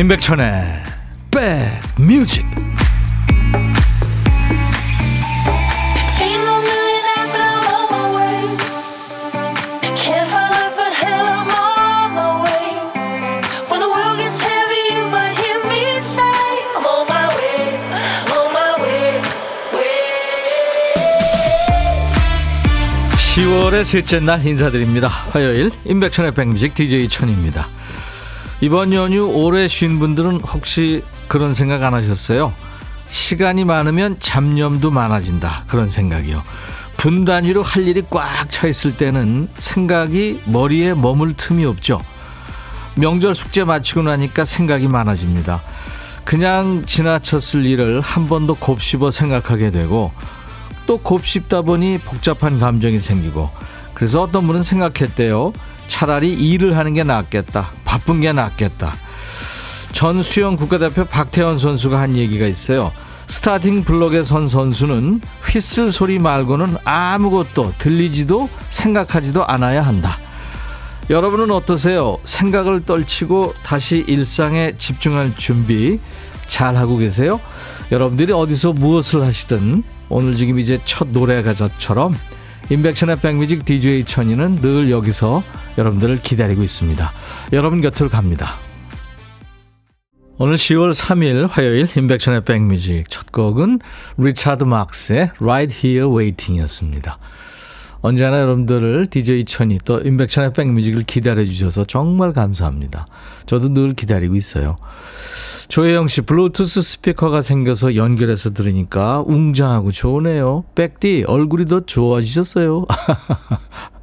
임백천의 백뮤직. (10월의) 셋째 날 인사드립니다. 화요일 임백천의 백뮤직 DJ 천입니다 이번 연휴 오래 쉰 분들은 혹시 그런 생각 안 하셨어요? 시간이 많으면 잡념도 많아진다. 그런 생각이요. 분 단위로 할 일이 꽉 차 있을 때는 생각이 머리에 머물 틈이 없죠. 명절 숙제 마치고 나니까 생각이 많아집니다. 그냥 지나쳤을 일을 한 번 더 곱씹어 생각하게 되고 또 곱씹다 보니 복잡한 감정이 생기고 그래서 어떤 분은 생각했대요. 차라리 일을 하는 게 낫겠다. 바쁜 게 낫겠다. 전 수영 국가대표 박태원 선수가 한 얘기가 있어요. 스타팅 블록에 선 선수는 휘슬 소리 말고는 아무것도 들리지도 생각하지도 않아야 한다. 여러분은 어떠세요? 생각을 떨치고 다시 일상에 집중할 준비 잘 하고 계세요? 여러분들이 어디서 무엇을 하시든 오늘 지금 이제 첫 노래 가사처럼 인백천의 백뮤직 DJ 천이는 늘 여기서 여러분들을 기다리고 있습니다. 여러분 곁으로 갑니다. 오늘 10월 3일 화요일 인백천의 백뮤직 첫 곡은 리차드 막스의 Right Here Waiting 이었습니다. 언제나 여러분들을 DJ 천이 또 인백천의 백뮤직을 기다려 주셔서 정말 감사합니다. 저도 늘 기다리고 있어요. 조혜영 씨, 블루투스 스피커가 생겨서 연결해서 들으니까 웅장하고 좋으네요. 백디, 얼굴이 더 좋아지셨어요.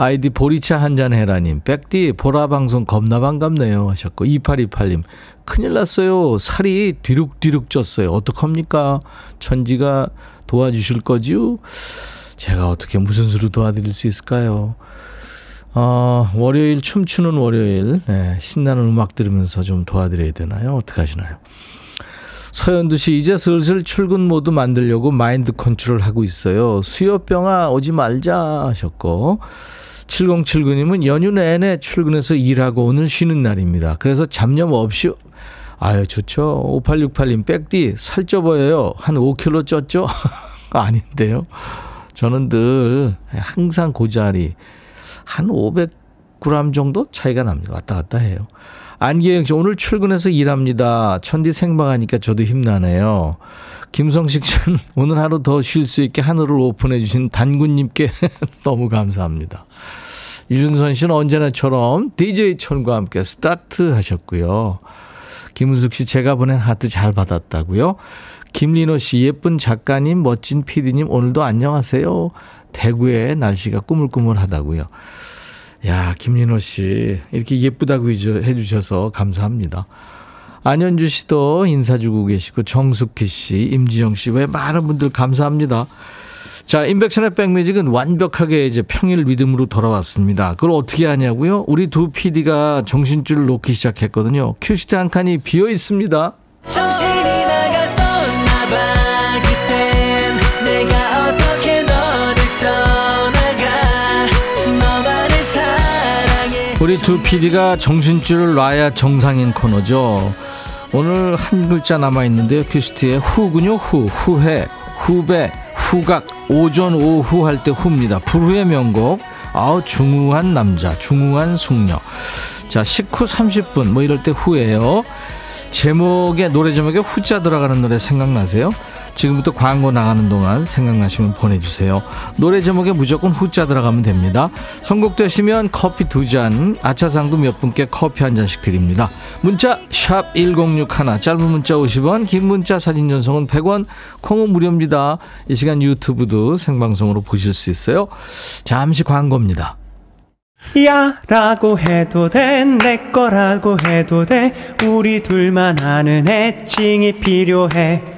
아이디 보리차 한잔 해라님, 백디, 보라방송 겁나 반갑네요. 하셨고, 2828님, 큰일 났어요. 살이 뒤룩뒤룩 쪘어요. 어떡합니까? 천지가 도와주실 거지요? 제가 어떻게 무슨 수로 도와드릴 수 있을까요? 어, 월요일 춤추는 월요일 네, 신나는 음악 들으면서 좀 도와드려야 되나요? 어떻게 하시나요? 서현두 씨 이제 슬슬 출근 모드 만들려고 마인드 컨트롤 하고 있어요. 수요병아 오지 말자 하셨고 7079님은 연휴 내내 출근해서 일하고 오늘 쉬는 날입니다. 그래서 잡념 없이 아유 좋죠. 5868님 백디 살쪄 보여요. 한 5kg 쪘죠? 아닌데요. 저는 늘 항상 그 자리 한 500g 정도 차이가 납니다. 왔다 갔다 해요. 안기영 씨, 오늘 출근해서 일합니다. 천디 생방하니까 저도 힘나네요. 김성식 씨는 오늘 하루 더 쉴 수 있게 하늘을 오픈해 주신 단군님께 너무 감사합니다. 유준선 씨는 언제나처럼 DJ 천과 함께 스타트 하셨고요. 김은숙 씨, 제가 보낸 하트 잘 받았다고요. 김리노 씨, 예쁜 작가님, 멋진 피디님, 오늘도 안녕하세요. 대구의 날씨가 꾸물꾸물하다고요. 야, 김민호 씨, 이렇게 예쁘다고 해주셔서 감사합니다. 안현주 씨도 인사주고 계시고, 정숙희 씨, 임지영 씨, 왜 많은 분들 감사합니다. 자, 인백천의 백뮤직은 완벽하게 이제 평일 리듬으로 돌아왔습니다. 그걸 어떻게 하냐고요? 우리 두 PD가 정신줄을 놓기 시작했거든요. 큐시트 한 칸이 비어 있습니다. 우리 두 PD가 정신줄을 놔야 정상인 코너죠. 오늘 한 글자 남아있는데요. 큐시트에 후군요. 후, 후회, 후배, 후각, 오전, 오후 할 때 후입니다. 불후의 명곡. 아우, 중후한 남자, 중후한 숙녀. 자, 식후 30분, 뭐 이럴 때 후예요. 제목에, 노래 제목에 후자 들어가는 노래 생각나세요? 지금부터 광고 나가는 동안 생각나시면 보내주세요. 노래 제목에 무조건 후자 들어가면 됩니다. 선곡되시면 커피 두 잔, 아차상도 몇 분께 커피 한 잔씩 드립니다. 문자 1061, 짧은 문자 50원, 긴 문자 사진 전송은 100원, 콩은 무료입니다. 이 시간 유튜브도 생방송으로 보실 수 있어요. 잠시 광고입니다. 야 라고 해도 돼 내 거라고 해도 돼 우리 둘만 아는 애칭이 필요해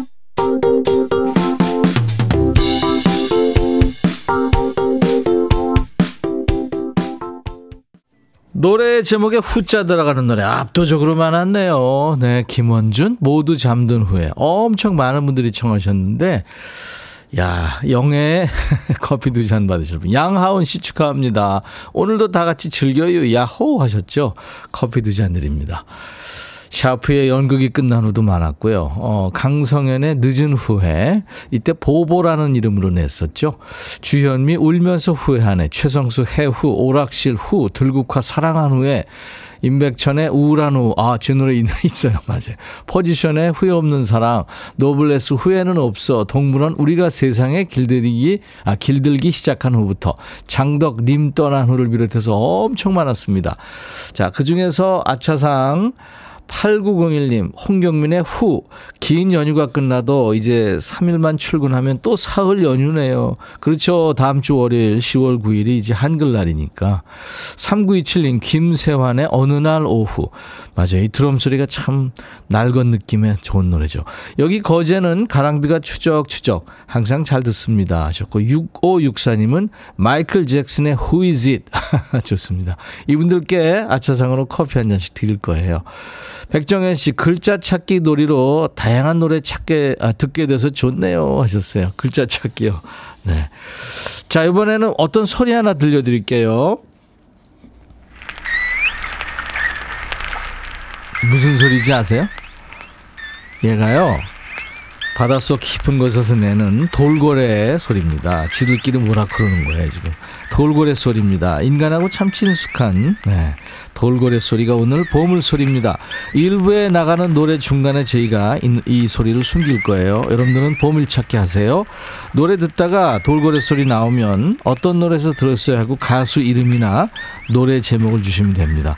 노래 제목에 후자 들어가는 노래 압도적으로 많았네요. 네, 김원준 모두 잠든 후에 엄청 많은 분들이 청하셨는데 야, 영애 커피 두 잔 받으실 분. 양하운 씨 축하합니다. 오늘도 다 같이 즐겨요. 야호 하셨죠? 커피 두 잔 드립니다. 샤프의 연극이 끝난 후도 많았고요. 어, 강성현의 늦은 후회. 이때 보보라는 이름으로 냈었죠. 주현미 울면서 후회하네. 최성수 해후, 오락실 후, 들국화 사랑한 후에 임백천의 우울한 후. 아, 제 노래 있어요. 맞아요. 포지션에 후회 없는 사랑. 노블레스 후회는 없어. 동물원 우리가 세상에 길들이기, 아, 길들기 시작한 후부터. 장덕 님 떠난 후를 비롯해서 엄청 많았습니다. 자, 그 중에서 아차상. 8901님, 홍경민의 후. 긴 연휴가 끝나도 이제 3일만 출근하면 또 사흘 연휴네요. 그렇죠. 다음 주 월요일 10월 9일이 이제 한글날이니까. 3927님, 김세환의 어느 날 오후. 맞아요. 이 드럼 소리가 참 낡은 느낌의 좋은 노래죠. 여기 거제는 가랑비가 추적추적 항상 잘 듣습니다 하셨고 6564님은 마이클 잭슨의 Who is it? 좋습니다. 이분들께 아차상으로 커피 한 잔씩 드릴 거예요. 백정현 씨 글자 찾기 놀이로 다양한 노래 찾게 아, 듣게 돼서 좋네요 하셨어요. 글자 찾기요. 네. 자 이번에는 어떤 소리 하나 들려드릴게요. 무슨 소리지 아세요? 얘가요. 바닷속 깊은 곳에서 내는 돌고래 소리입니다. 지들끼리 뭐라 그러는 거예요, 지금. 돌고래 소리입니다. 인간하고 참 친숙한, 네. 돌고래 소리가 오늘 보물 소리입니다. 일부에 나가는 노래 중간에 저희가 이, 이 소리를 숨길 거예요. 여러분들은 보물 찾기 하세요. 노래 듣다가 돌고래 소리 나오면 어떤 노래에서 들었어요 하고 가수 이름이나 노래 제목을 주시면 됩니다.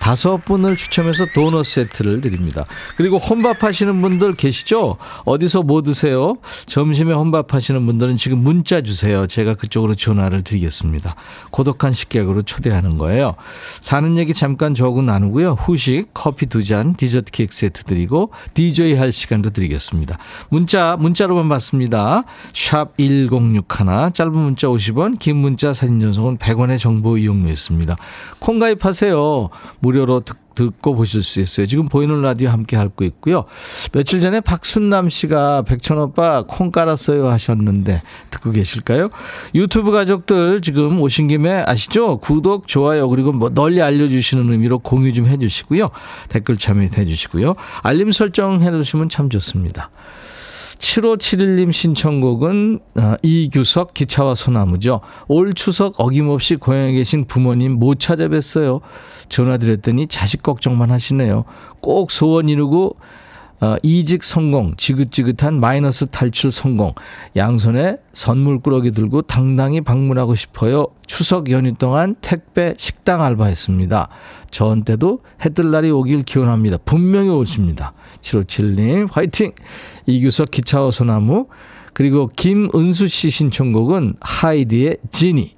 다섯 분을 추첨해서 도넛 세트를 드립니다. 그리고 혼밥 하시는 분들 계시죠? 어디서 뭐 드세요? 점심에 혼밥 하시는 분들은 지금 문자 주세요. 제가 그쪽으로 전화를 드리겠습니다. 고독한 식객으로 초대하는 거예요. 사는 얘기 잠깐 저하고 나누고요. 후식, 커피 두 잔, 디저트 케이크 세트 드리고 DJ 할 시간도 드리겠습니다. 문자, 문자로만 받습니다. 샵 1061, 짧은 문자 50원, 긴 문자 사진 전송은 100원의 정보 이용료 있습니다. 콩 가입하세요. 무료로 듣고 보실 수 있어요. 지금 보이는 라디오 함께 하고 있고요. 며칠 전에 박순남 씨가 백천 오빠 콩 깔았어요 하셨는데 듣고 계실까요? 유튜브 가족들 지금 오신 김에 아시죠? 구독, 좋아요 그리고 뭐 널리 알려주시는 의미로 공유 좀 해주시고요. 댓글 참여해 주시고요. 알림 설정 해두시면 참 좋습니다. 7571님 신청곡은 어, 이규석 기차와 소나무죠. 올 추석 어김없이 고향에 계신 부모님 못 찾아뵀어요. 전화드렸더니 자식 걱정만 하시네요. 꼭 소원 이루고 어, 이직 성공, 지긋지긋한 마이너스 탈출 성공, 양손에 선물꾸러기 들고 당당히 방문하고 싶어요. 추석 연휴 동안 택배 식당 알바했습니다. 저한테도 해뜰 날이 오길 기원합니다. 분명히 오십니다. 757님, 화이팅! 이규석 기차와 소나무, 그리고 김은수 씨 신청곡은 하이디의 지니.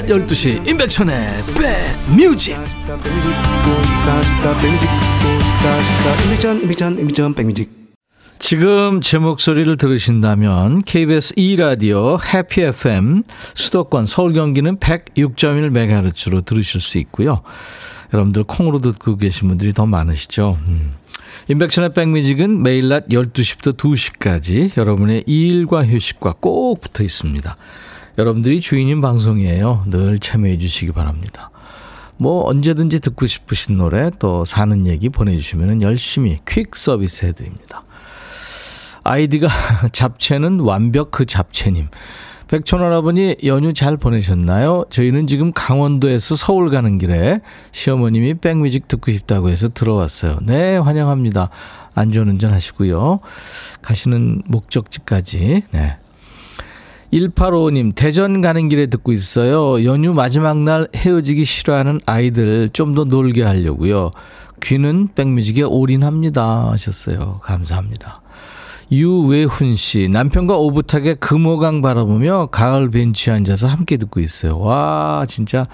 12시 임백천의 백뮤직 지금 제 목소리를 들으신다면 KBS 2라디오 해피 FM 수도권 서울 경기는 106.1MHz로 들으실 수 있고요. 여러분들 콩으로 듣고 계신 분들이 더 많으시죠. 음. 인백션의 백뮤직은 매일 낮 12시부터 2시까지 여러분의 일과 휴식과 꼭 붙어 있습니다. 여러분들이 주인인 방송이에요. 늘 참여해 주시기 바랍니다. 뭐 언제든지 듣고 싶으신 노래 또 사는 얘기 보내주시면 열심히 퀵 서비스 해드립니다. 아이디가 잡채는 완벽 그 잡채님. 백촌 할아버니 연휴 잘 보내셨나요? 저희는 지금 강원도에서 서울 가는 길에 시어머님이 백뮤직 듣고 싶다고 해서 들어왔어요. 네, 환영합니다. 안전운전 하시고요. 가시는 목적지까지. 네. 185님, 대전 가는 길에 듣고 있어요. 연휴 마지막 날 헤어지기 싫어하는 아이들 좀 더 놀게 하려고요. 귀는 백뮤직에 올인합니다. 하셨어요. 감사합니다. 유외훈 씨, 남편과 오붓하게 금호강 바라보며 가을 벤치에 앉아서 함께 듣고 있어요. 와, 진짜,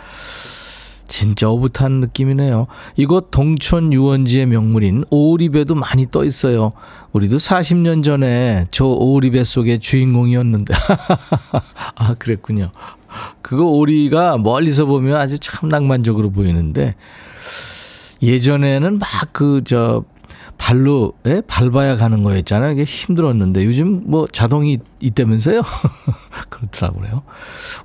진짜 오붓한 느낌이네요. 이곳 동촌 유원지의 명물인 오리배도 많이 떠 있어요. 우리도 40년 전에 저 오리배 속의 주인공이었는데. 아, 그랬군요. 그거 오리가 멀리서 보면 아주 참 낭만적으로 보이는데, 예전에는 막 그, 저, 발로 예? 밟아야 가는 거였잖아요. 이게 힘들었는데 요즘 뭐 자동이 있다면서요? 그렇더라고요.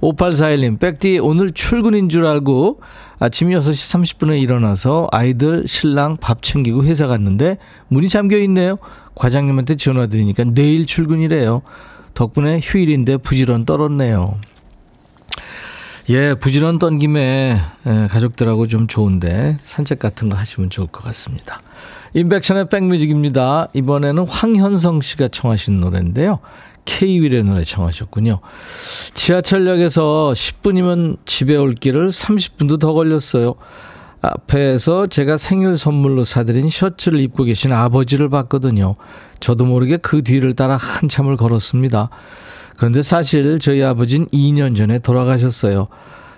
5841님, 백디 오늘 출근인 줄 알고 아침 6시 30분에 일어나서 아이들 신랑 밥 챙기고 회사 갔는데 문이 잠겨 있네요. 과장님한테 전화 드리니까 내일 출근이래요. 덕분에 휴일인데 부지런 떨었네요. 예, 부지런 떤 김에 예, 가족들하고 좀 좋은데 산책 같은 거 하시면 좋을 것 같습니다. 임백천의 백뮤직입니다. 이번에는 황현성 씨가 청하신 노래인데요. K-윌의 노래 청하셨군요. 지하철역에서 10분이면 집에 올 길을 30분도 더 걸렸어요. 앞에서 제가 생일 선물로 사드린 셔츠를 입고 계신 아버지를 봤거든요. 저도 모르게 그 뒤를 따라 한참을 걸었습니다. 그런데 사실 저희 아버지는 2년 전에 돌아가셨어요.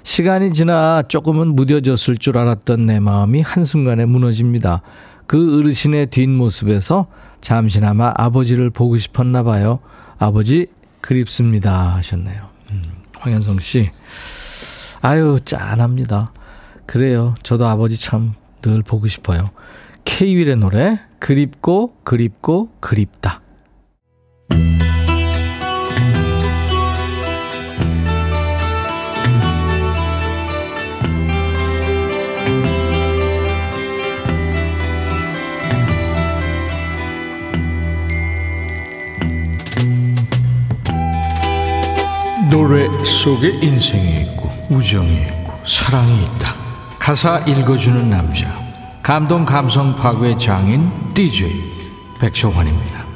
시간이 지나 조금은 무뎌졌을 줄 알았던 내 마음이 한순간에 무너집니다. 그 어르신의 뒷모습에서 잠시나마 아버지를 보고 싶었나 봐요. 아버지 그립습니다 하셨네요. 음, 황현성 씨. 아유 짠합니다. 그래요. 저도 아버지 참 늘 보고 싶어요. 케이윌의 노래 그립고 그립고 그립다. 노래 속에 인생이 있고 우정이 있고 사랑이 있다. 가사 읽어주는 남자 감동 감성 파괴 장인 DJ 백ሾ환입니다.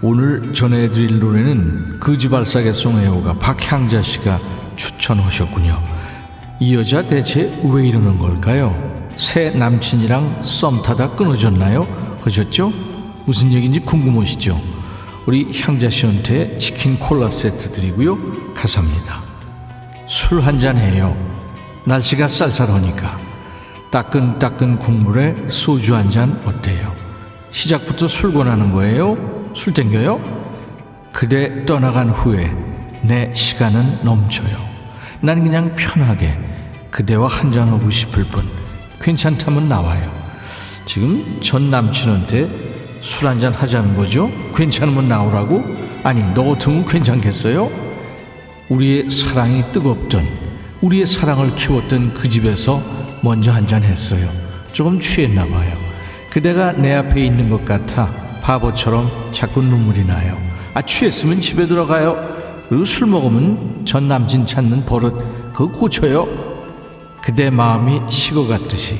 오늘 전해드릴 노래는 그지발사계송 애호가 박향자 씨가 추천하셨군요. 이 여자 대체 왜 이러는 걸까요? 새 남친이랑 썸 타다 끊어졌나요? 하셨죠? 무슨 얘기인지 궁금하시죠? 우리 향자 씨한테 치킨 콜라 세트 드리고요. 가사입니다. 술 한 잔 해요. 날씨가 쌀쌀하니까. 따끈따끈 국물에 소주 한 잔 어때요? 시작부터 술 권하는 거예요? 술 땡겨요? 그대 떠나간 후에 내 시간은 넘쳐요. 난 그냥 편하게 그대와 한 잔 하고 싶을 뿐 괜찮다면 나와요. 지금 전 남친한테 술 한잔 하자는 거죠? 괜찮으면 나오라고? 아니, 너 같으면 괜찮겠어요? 우리의 사랑이 뜨겁던, 우리의 사랑을 키웠던 그 집에서 먼저 한잔 했어요. 조금 취했나 봐요. 그대가 내 앞에 있는 것 같아 바보처럼 자꾸 눈물이 나요. 아, 취했으면 집에 들어가요. 그리고 술 먹으면 전 남친 찾는 버릇, 그거 고쳐요. 그대 마음이 식어갔듯이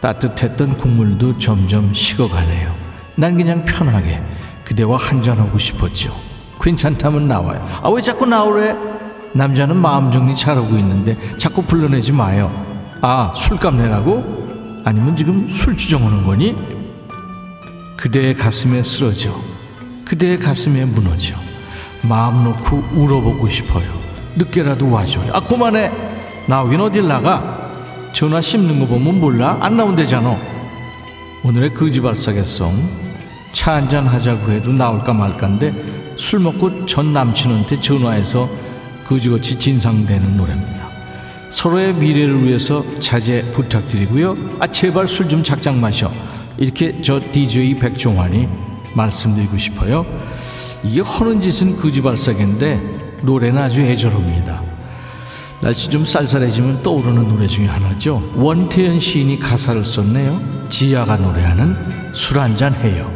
따뜻했던 국물도 점점 식어가네요. 난 그냥 편하게 그대와 한잔하고 싶었죠. 괜찮다면 나와요. 아, 왜 자꾸 나오래? 남자는 마음 정리 잘하고 있는데 자꾸 불러내지 마요. 아, 술값 내라고? 아니면 지금 술 주정하는 거니? 그대의 가슴에 쓰러져. 그대의 가슴에 무너져. 마음 놓고 울어보고 싶어요. 늦게라도 와줘요. 아, 그만해. 나오긴 어딜 나가? 전화 씹는 거 보면 몰라? 안 나온대잖아. 오늘의 거지발사계송 차 한잔 하자고 해도 나올까 말까인데 술 먹고 전 남친한테 전화해서 그지같이 진상되는 노래입니다. 서로의 미래를 위해서 자제 부탁드리고요. 아 제발 술 좀 작작 마셔. 이렇게 저 DJ 백종환이 말씀드리고 싶어요. 이게 허는 짓은 그지발사계인데 노래는 아주 애절합니다. 날씨 좀 쌀쌀해지면 떠오르는 노래 중에 하나죠. 원태현 시인이 가사를 썼네요. 지아가 노래하는 술 한잔 해요.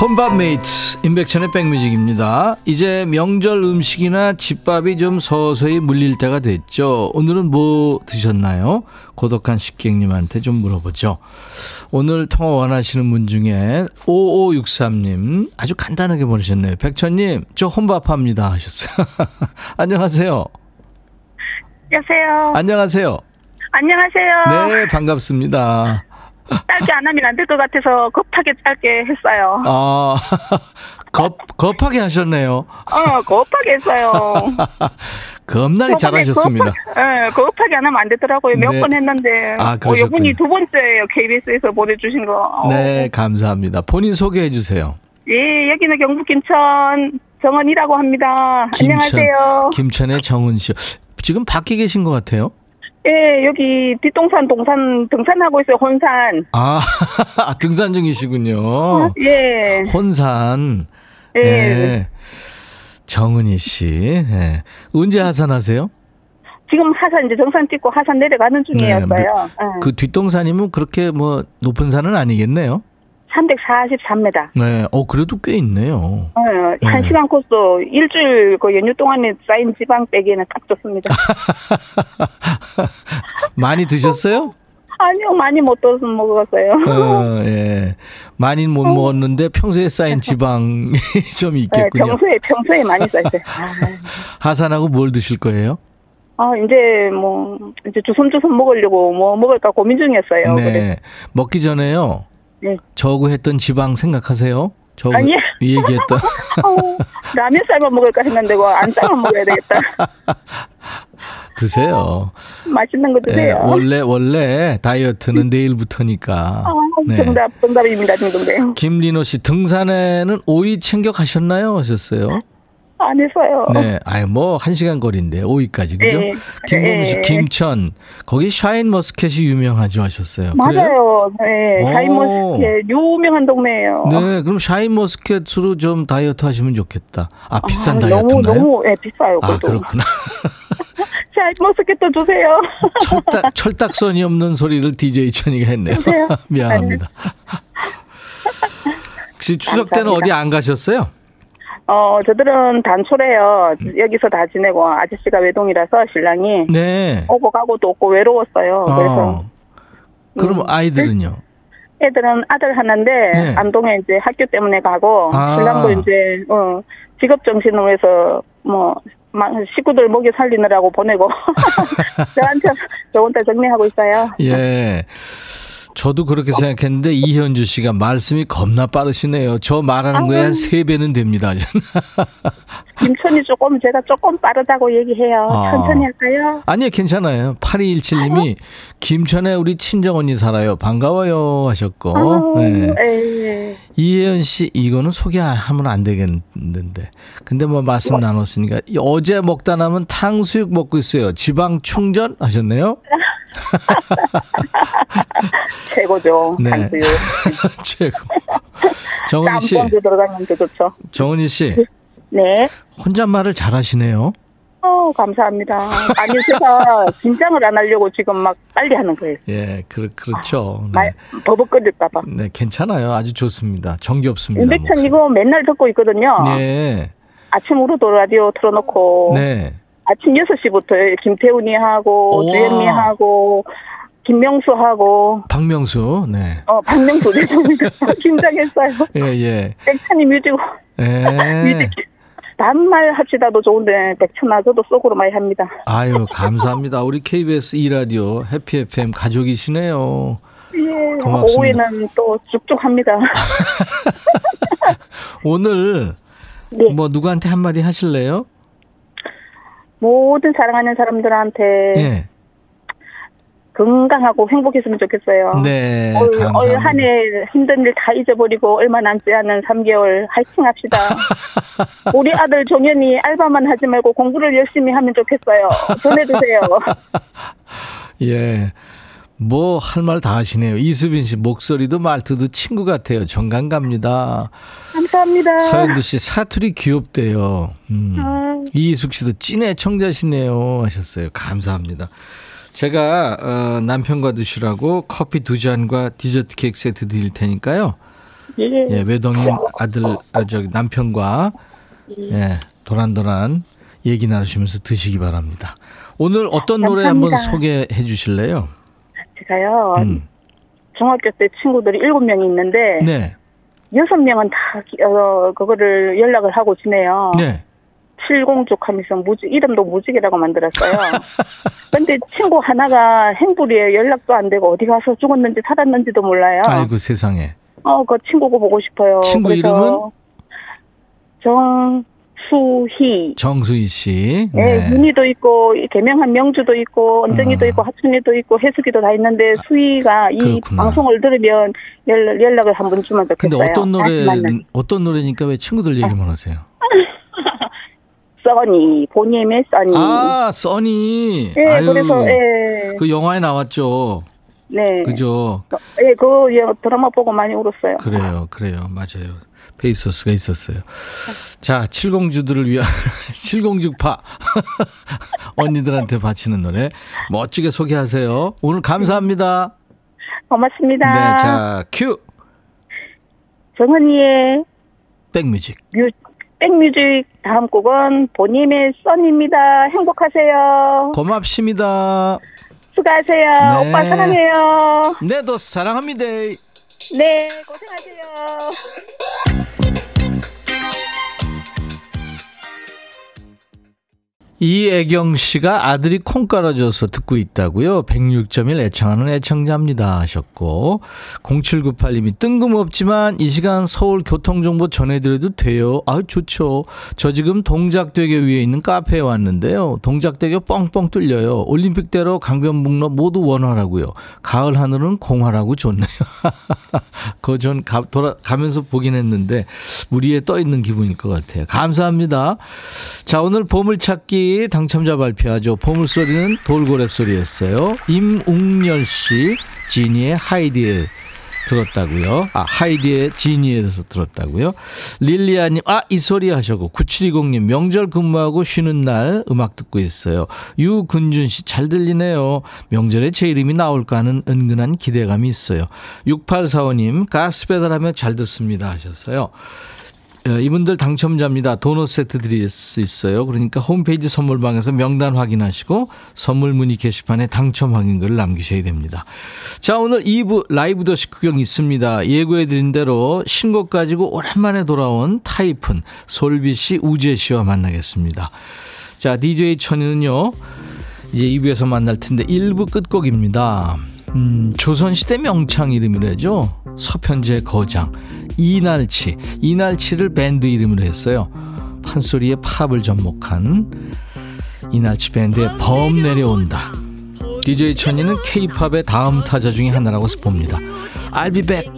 혼밥 mate 인백천의 백뮤직입니다. 이제 명절 음식이나 집밥이 좀 서서히 물릴 때가 됐죠. 오늘은 뭐 드셨나요? 고독한 식객님한테 좀 물어보죠. 오늘 통화 원하시는 분 중에 5563님 아주 간단하게 보내셨네요. 백천님 저 혼밥합니다 하셨어요. 안녕하세요. 여보세요. 안녕하세요. 안녕하세요. 네 반갑습니다. 짧게 안 하면 안 될 것 같아서 급하게 짧게 했어요. 아 겁, 겁하게 하셨네요. 어, 급하게 했어요. 겁나게 잘하셨습니다. 급하, 예, 급하게 안 하면 안 되더라고요. 몇 네. 번 했는데. 아, 어, 그러셨군요. 이분이 두 번째예요. KBS에서 보내주신 거. 어. 네, 감사합니다. 본인 소개해 주세요. 예, 여기는 경북 김천 정원이라고 합니다. 안녕하세요. 김천의 정은 씨. 지금 밖에 계신 것 같아요. 예, 여기 뒷동산 동산 등산하고 있어요. 혼산. 아, 등산 중이시군요. 예. 혼산. 예. 네. 정은희 씨. 네. 언제 하산하세요? 지금 하산 이제 정산 찍고 하산 내려가는 중이었어요. 예. 그 뒷동산이면 그렇게 뭐 높은 산은 아니겠네요. 343m. 네. 어, 그래도 꽤 있네요. 어, 한 네. 시간 코스 일주일 그 연휴 동안에 쌓인 지방 빼기에는 딱 좋습니다. 많이 드셨어요? 아니요, 많이 못 떠서 먹었어요. 어, 예. 많이는 못 먹었는데 평소에 쌓인 지방이 좀 네, 있겠군요. 평소에 평소에 많이 쌓였어요. 하산하고 뭘 드실 거예요? 아, 이제 뭐 이제 주섬주섬 먹으려고 뭐 먹을까 고민 중이었어요. 그래서 네. 먹기 전에요. 네. 저구 했던 지방 생각하세요? 저구 아니요. 얘기했던. 라면 쌀만 먹을까 했는데 뭐 안쌀만 먹어야 되겠다. 드세요. 맛있는 거 예, 드세요. 원래 원래 다이어트는 내일부터니까. 아, 네. 정답 정답입니다, 정답. 김리노 씨 등산에는 오이 챙겨 가셨나요? 하셨어요? 안 했어요. 네. 아유 뭐 한 시간 거리인데 오이까지 그죠? 네. 김봉민 씨 네. 김천 거기 샤인 머스켓이 유명하죠 하셨어요. 그래요? 맞아요. 네, 오. 샤인 머스켓 유명한 동네예요. 네, 그럼 샤인 머스켓으로 좀 다이어트 하시면 좋겠다. 아, 비싼 아, 다이어트인가요? 너무 너무 예, 비싸요. 아, 그것도. 그렇구나. 샤인 머스켓도 주세요. 철딱, 철딱선이 없는 소리를 DJ 천이가 했네요. 미안합니다. 혹시 추석 때는. 어디 안 가셨어요? 어, 저들은 단초래요. 여기서 다 지내고 아저씨가 외동이라서 신랑이 네. 오고 가고 또 없고 외로웠어요. 그래서 어. 그럼 음. 아이들은요? 애들은 아들 하나인데 네. 안동에 이제 학교 때문에 가고 아. 신랑도 이제 어, 직업 정신으로 해서 뭐막 식구들 먹여 살리느라고 보내고 저한테 저 혼자 정리하고 있어요. 예. 저도 그렇게 생각했는데 이현주 씨가 말씀이 겁나 빠르시네요. 저 말하는 거에 한 세 배는 됩니다. 김천이 조금 제가 조금 빠르다고 얘기해요. 아. 천천히 할까요? 아니요, 괜찮아요. 8217님이 김천에 우리 친정 언니 살아요. 반가워요 하셨고. 아, 네. 예. 이혜연 씨 이거는 소개하면 안 되겠는데. 근데 뭐 말씀 나눴으니까 이 어제 먹다 남은 탕수육 먹고 있어요. 지방 충전 하셨네요. 최고죠. 네. 강수육. 최고. 정은희 씨, 들어가면 더 좋죠. 정은희 씨 네. 혼잣말을 잘하시네요. 어, 감사합니다. 아니, 제가 긴장을 안 하려고 지금 막 빨리 하는 거예요. 예, 그, 그렇죠. 네. 말, 버벅거릴까봐. 네, 괜찮아요. 아주 좋습니다. 임백천 목소리. 이거 맨날 듣고 있거든요. 네, 아침으로도 라디오 틀어놓고. 네. 아침 6시부터 김태훈이 하고. 주현미 하고, 김명수 하고, 박명수, 네. 어, 박명수 죄송합니다. 긴장했어요. 예, 예. 백천이 뮤직, 예. 뮤직. 반말 합시다도 좋은데, 백천아, 저도 속으로 많이 합니다. 아유, 감사합니다. 우리 KBS 2 라디오 해피 FM 가족이시네요. 예, 고맙습니다. 오후에는 또 쭉쭉 합니다. 오늘 네. 뭐 누구한테 한마디 하실래요? 모든 사랑하는 사람들한테 예. 건강하고 행복했으면 좋겠어요. 네, 올, 한 해 힘든 일 다 잊어버리고 얼마 남지 않은 3개월 화이팅 합시다. 우리 아들 종현이 알바만 하지 말고 공부를 열심히 하면 좋겠어요. 전해주세요. 예. 뭐 할 말 다 하시네요. 이수빈 씨 목소리도 말투도 친구 같아요. 정감 갑니다. 감사합니다. 서현두 씨 사투리 귀엽대요. 음. 아, 이희숙 씨도 찐애 청자시네요 하셨어요. 감사합니다. 제가 어, 남편과 드시라고 커피 두 잔과 디저트 케이크 세트 드릴 테니까요. 예. 예, 외동인 아들 아, 저기 남편과 예, 도란도란 얘기 나누시면서 드시기 바랍니다. 오늘 어떤 노래 한번 감사합니다. 소개해 주실래요? 제가요, 음. 중학교 때 친구들이 일곱 명이 있는데, 네. 여섯 명은 다, 기- 어, 그거를 연락을 하고 지내요. 네. 칠공죽 하면서 무지, 이름도 무지개라고 만들었어요. 근데 친구 하나가 행불이에요. 연락도 안 되고 어디 가서 죽었는지 살았는지도 몰라요. 아이고 세상에. 어, 그 친구고 보고 싶어요. 친구 그래서 이름은? 정 수희. 정수희 씨. 예, 네. 윤희도 있고, 이 개명한 명주도 있고, 언정이도 아. 있고, 하춘이도 있고, 해숙이도 다 있는데, 수희가 이 그렇구나. 방송을 들으면 연, 연락을 한 번 주면 근데 좋겠어요. 어떤 노래 만나- 어떤 노래니까 왜 친구들 얘기만 하세요? 써니, 본인의 써니. 아, 써니. 예, 아유. 그래서, 예. 그 영화에 나왔죠. 네. 그죠? 예, 그 예, 드라마 보고 많이 울었어요. 그래요, 그래요, 맞아요. 페이소스가 있었어요. 자, 칠공주들을 위한 칠공주파 언니들한테 바치는 노래 멋지게 소개하세요. 오늘 감사합니다. 고맙습니다. 네, 자, 큐 정은이의 백뮤직. 뮤, 백뮤직 다음 곡은 보니엠의 써니입니다. 행복하세요. 고맙습니다. 수고하세요. 네. 오빠 사랑해요. 내도 사랑합니다. 네, 고생하세요. 이애경 씨가 아들이 콩 깔아줘서 듣고 있다고요. 106.1 애청하는 애청자입니다 하셨고 0798님이 뜬금없지만 이 시간 서울 교통정보 전해드려도 돼요. 아 좋죠. 저 지금 동작대교 위에 있는 카페에 왔는데요. 동작대교 뻥뻥 뚫려요. 올림픽대로 강변북로 모두 원활하고요. 가을 하늘은 공활하고 좋네요. 그거 전 가, 돌아, 가면서 보긴 했는데 물 위에 떠 있는 기분일 것 같아요. 감사합니다. 자, 오늘 보물찾기 당첨자 발표하죠. 보물소리는 돌고래 소리였어요. 임웅열 씨, 지니의 하이디에 들었다고요. 아, 하이디의 지니에서 들었다고요. 릴리아님, 아, 이 소리 하셨고, 9720님, 명절 근무하고 쉬는 날 음악 듣고 있어요. 유근준 씨, 잘 들리네요. 명절에 제 이름이 나올까 하는 은근한 기대감이 있어요. 6845님, 가스 배달하며 잘 듣습니다 하셨어요. 어, 이분들 당첨자입니다. 도넛 세트 드릴 수 있어요. 그러니까 홈페이지 선물방에서 명단 확인하시고 선물 문의 게시판에 당첨 확인글을 남기셔야 됩니다. 자, 오늘 2부 라이브 더시 구경 있습니다. 예고해 드린 대로 신곡 가지고 오랜만에 돌아온 타이푼 솔비 씨, 우재 씨와 만나겠습니다. 자, DJ 천이는요. 이제 2부에서 만날 텐데 1부 끝곡입니다. 음, 조선시대 명창 이름이라죠. 서편제 거장 이날치 이날치를 밴드 이름으로 했어요. 판소리의 팝을 접목한 이날치 밴드의 범 내려온다. DJ 천이는 K-팝의 다음 타자 중에 하나라고 봅니다. I'll be back.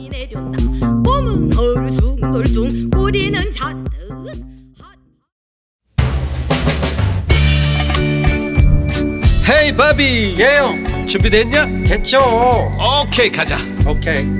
헤이 바비 예영 준비됐냐? 됐죠 오케이 가자. 오케이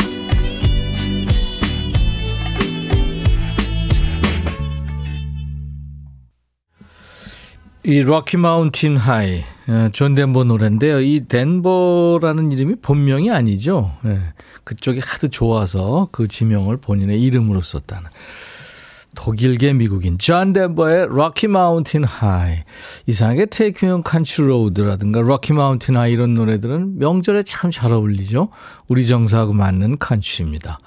이 Rocky Mountain High 어, 존 덴버 노래인데요. 이 덴버라는 이름이 본명이 아니죠. 예, 그쪽이 하도 좋아서 그 지명을 본인의 이름으로 썼다는. 독일계 미국인 존 덴버의 Rocky Mountain High 이상하게 Take Me Country Road라든가 Rocky Mountain High 이런 노래들은 명절에 참 잘 어울리죠. 우리 정서하고 맞는 country입니다.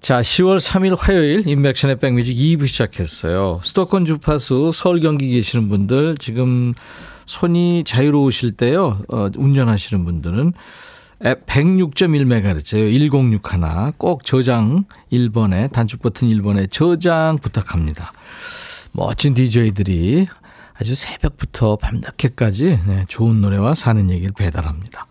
자, 10월 3일 화요일 임백천의 백뮤직 2부 시작했어요. 수도권 주파수 서울 경기 계시는 분들 지금 손이 자유로우실 때요. 어, 운전하시는 분들은 FM 106.1MHz예요. 1061. 꼭 저장 1번에 단축 버튼 1번에 저장 부탁합니다. 멋진 DJ들이 아주 새벽부터 밤늦게까지 네, 좋은 노래와 사는 얘기를 배달합니다.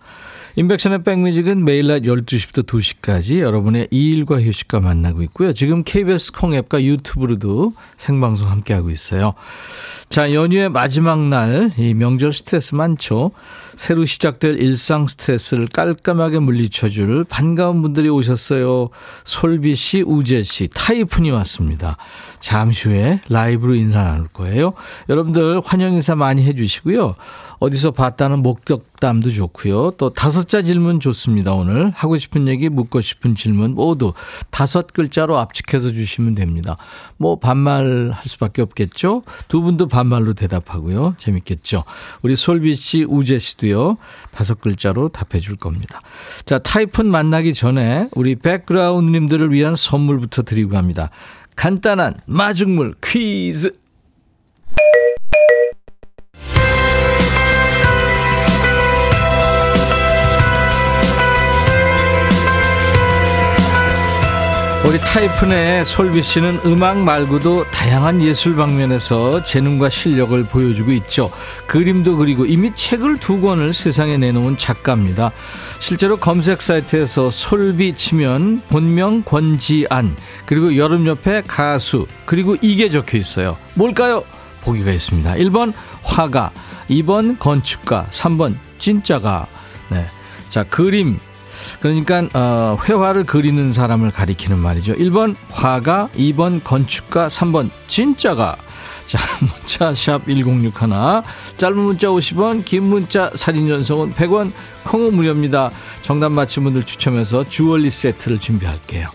인백션의 백뮤직은 매일 낮 12시부터 2시까지 여러분의 일과 휴식과 만나고 있고요. 지금 KBS 콩앱과 유튜브로도 생방송 함께하고 있어요. 자, 연휴의 마지막 날, 이 명절 스트레스 많죠? 새로 시작될 일상 스트레스를 깔끔하게 물리쳐줄 반가운 분들이 오셨어요. 솔비 씨, 우재 씨, 타이푼이 왔습니다. 잠시 후에 라이브로 인사 나눌 거예요. 여러분들 환영 인사 많이 해주시고요. 어디서 봤다는 목격담도 좋고요. 또 다섯 자 질문 좋습니다. 오늘 하고 싶은 얘기, 묻고 싶은 질문 모두 다섯 글자로 압축해서 주시면 됩니다. 뭐 반말 할 수밖에 없겠죠. 두 분도 반말로 대답하고요. 재밌겠죠. 우리 솔비 씨, 우재 씨도요. 다섯 글자로 답해 줄 겁니다. 자, 타이푼 만나기 전에 우리 백그라운드님들을 위한 선물부터 드리고 갑니다. 간단한 마중물 퀴즈. 우리 타이푼의 솔비 씨는 음악 말고도 다양한 예술 방면에서 재능과 실력을 보여주고 있죠. 그림도 그리고 이미 책을 두 권을 세상에 내놓은 작가입니다. 실제로 검색 사이트에서 솔비 치면 본명 권지안 그리고 여름 옆에 가수 그리고 이게 적혀 있어요. 뭘까요? 보기가 있습니다. 1번 화가, 2번 건축가, 3번 진짜가. 네. 자, 그림 그러니까 어, 회화를 그리는 사람을 가리키는 말이죠. 1번 화가, 2번 건축가, 3번 진짜가. 자, 문자 샵 1061. 짧은 문자 50원, 긴 문자 사진 전송은 100원, 콩은 무료입니다. 정답 맞힌 분들 추첨해서 주얼리 세트를 준비할게요.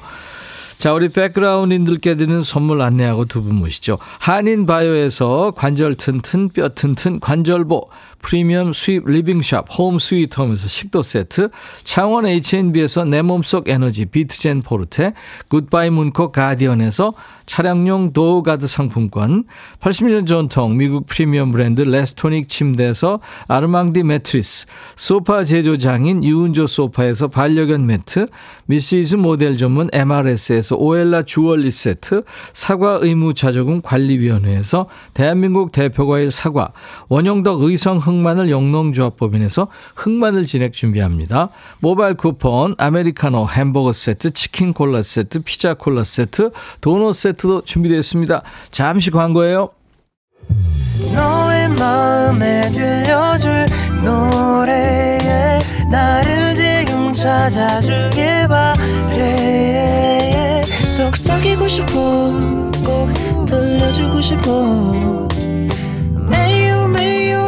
자, 우리 백그라운드님들께 드리는 선물 안내하고 두 분 모시죠. 한인 바이오에서 관절 튼튼, 뼈 튼튼, 관절보, 프리미엄 수입 리빙샵 홈 스위트홈에서 식도 세트, 창원 H&B에서 내 몸속 에너지 비트젠 포르테, 굿바이 문코 가디언에서 차량용 door guard 상품권, 80년 전통 미국 프리미엄 브랜드 레스토닉 침대에서 아르망디 매트리스, 소파 제조장인 유운조 소파에서 반려견 매트, 미시즈 모델 전문 MRS에서 오엘라 주얼리 세트, 사과 의무 자조금 관리위원회에서 대한민국 대표과일 사과, 원형덕 의성 흑마늘 영농조합법인에서 흑마늘 진액 준비합니다. 모바일 쿠폰, 아메리카노 햄버거 세트, 치킨 콜라 세트, 피자 콜라 세트, 도넛 세트도 준비되어 있습니다. 잠시 광고예요. 너의 마음에 들려줄 노래에 나를 지금 찾아주길 바래 속삭이고 싶어 꼭 들려주고 싶어 매우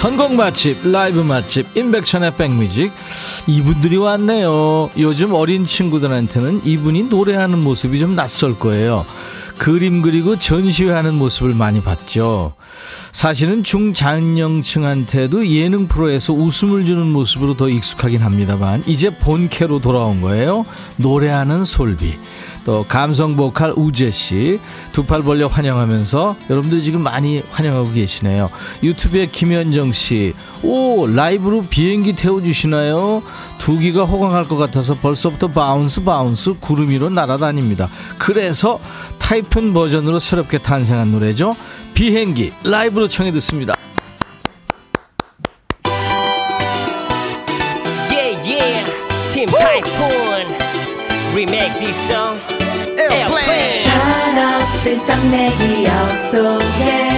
선곡 맛집, 라이브 맛집, 인백천의 백뮤직. 이분들이 왔네요. 요즘 어린 친구들한테는 이분이 노래하는 모습이 좀 낯설 거예요. 그림 그리고 전시회하는 모습을 많이 봤죠. 사실은 중장년층한테도 예능 프로에서 웃음을 주는 모습으로 더 익숙하긴 합니다만 이제 본캐로 돌아온 거예요. 노래하는 솔비. 또 감성 보컬 우재 씨 두 팔 벌려 환영하면서 여러분들 지금 많이 환영하고 계시네요. 유튜브에 김현정 씨, 오 라이브로 비행기 태워주시나요? 두 귀가 호강할 것 같아서 벌써부터 bounce bounce 구름 위로 날아다닙니다. 그래서 타이푼 버전으로 새롭게 탄생한 노래죠. 비행기 라이브로 청해 듣습니다. 한없슬쩍 내 기억 속에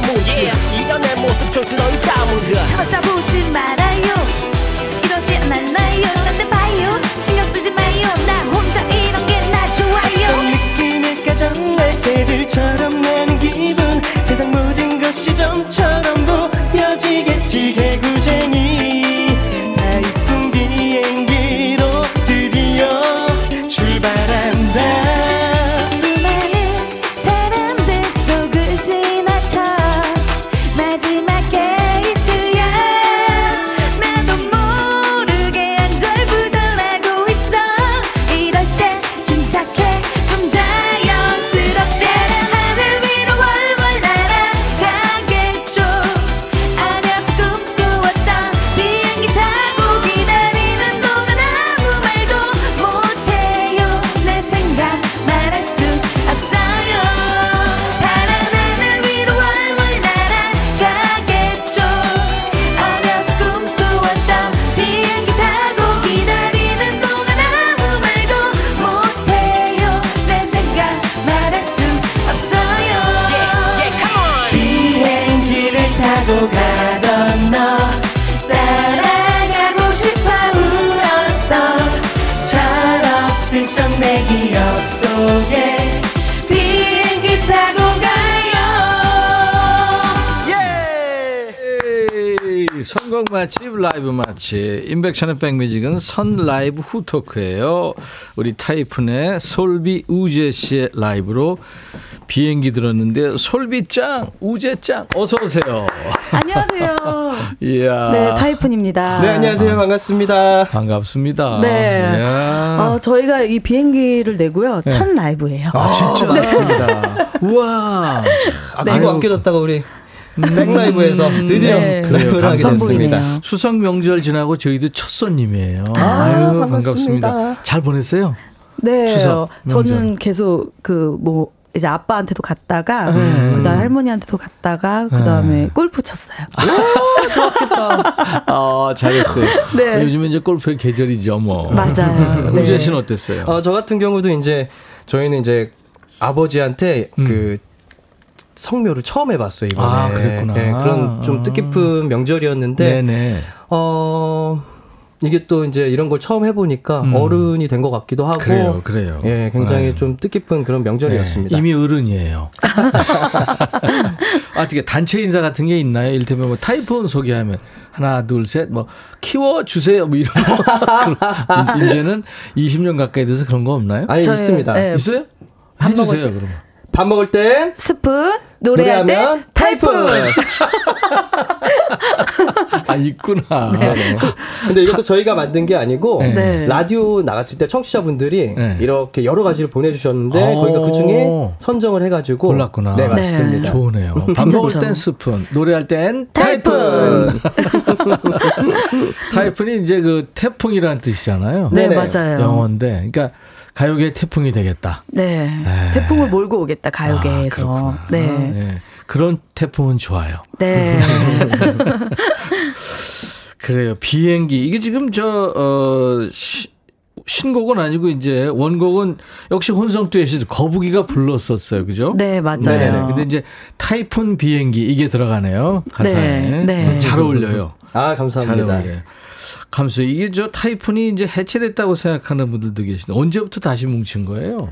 문제. 이런 내 모습 촌스러운 다문드. 쳐다 보지 말아요. 이러지 않았나요? 딴데 봐요. 신경 쓰지 마요. 나 혼자 이런 게 나 좋아요. 느낌의 가정날 새들처럼 나는 기분. 세상 모든 것이 좀처럼 보여지겠지 개구 인백션의 백뮤직은 선 라이브 후 토크예요. 우리 타이푼의 솔비 우재 씨의 라이브로 비행기 들었는데 솔비짱 우재짱 어서 오세요. 안녕하세요. 이야. 네, 타이푼입니다. 네 안녕하세요 반갑습니다 반갑습니다. 네. 이야. 어, 저희가 이 비행기를 내고요. 네. 첫 라이브예요. 아 진짜 네. 맞습니다. 우와. 아끼고 아껴뒀다가 우리 백라이브에서 드디어 네. 라이브를 하게 됐습니다 수석 명절 지나고 저희도 첫 손님이에요. 아, 아유, 반갑습니다. 반갑습니다. 잘 보냈어요? 네. 추석, 저는 계속 그뭐 이제 아빠한테도 갔다가 네. 그다음 할머니한테도 갔다가 그다음에 골프 쳤어요. 아, 잘했어요. 네. 요즘에 이제 골프의 계절이죠, 뭐. 맞아요. 네. 우재 씨는 어땠어요? 어, 저 같은 경우도 이제 저희는 이제 아버지한테 음. 그 성묘를 처음 해봤어 요 이번에. 아, 그랬구나. 예, 그런 좀 아. 뜻깊은 명절이었는데 네네. 어 이게 또 이제 이런 걸 처음 해보니까 음. 어른이 된 것 같기도 하고. 그래요, 그래요. 예, 굉장히 네. 좀 뜻깊은 그런 명절이었습니다. 네, 이미 어른이에요. 아, 어떻게 단체 인사 같은 게 있나요? 이를테면 뭐 타이푼 소개하면 하나, 둘, 셋, 뭐 키워 주세요, 뭐 이런 거. 이제는 20년 가까이 돼서 그런 거 없나요? 아니 저희- 있습니다. 네. 있어요? 해주세요, 그러면. 밥 먹을 땐 스푼 노래할 노래하면 때 타이푼. 아, 있구나. 네. 근데 이것도 저희가 만든 게 아니고 네. 네. 라디오 나갔을 때 청취자분들이 네. 이렇게 여러 가지를 보내주셨는데 오. 거기가 그 중에 선정을 해가지고 골랐구나. 네 맞습니다. 좋으네요. 밥 괜찮죠. 먹을 땐 스푼, 노래할 땐 타이푼. 타이푼이 이제 그 태풍이라는 뜻이잖아요. 네, 네네. 맞아요. 영어인데, 그러니까 가요계 태풍이 되겠다. 네. 에이. 태풍을 몰고 오겠다 가요계에서. 아, 그렇구나. 네. 네. 그런 태풍은 좋아요. 네. 그래요. 비행기 이게 지금 저 어, 시- 신곡은 아니고 이제 원곡은 역시 혼성 듀엣이 거북이가 불렀었어요, 그죠? 네, 맞아요. 네네. 근데 이제 타이푼 비행기 이게 들어가네요 가사에 네, 네. 잘 어울려요. 아잘 감사합니다. 어울려요. 감수 이게 저 타이푼이 이제 해체됐다고 생각하는 분들도 계신데 언제부터 다시 뭉친 거예요?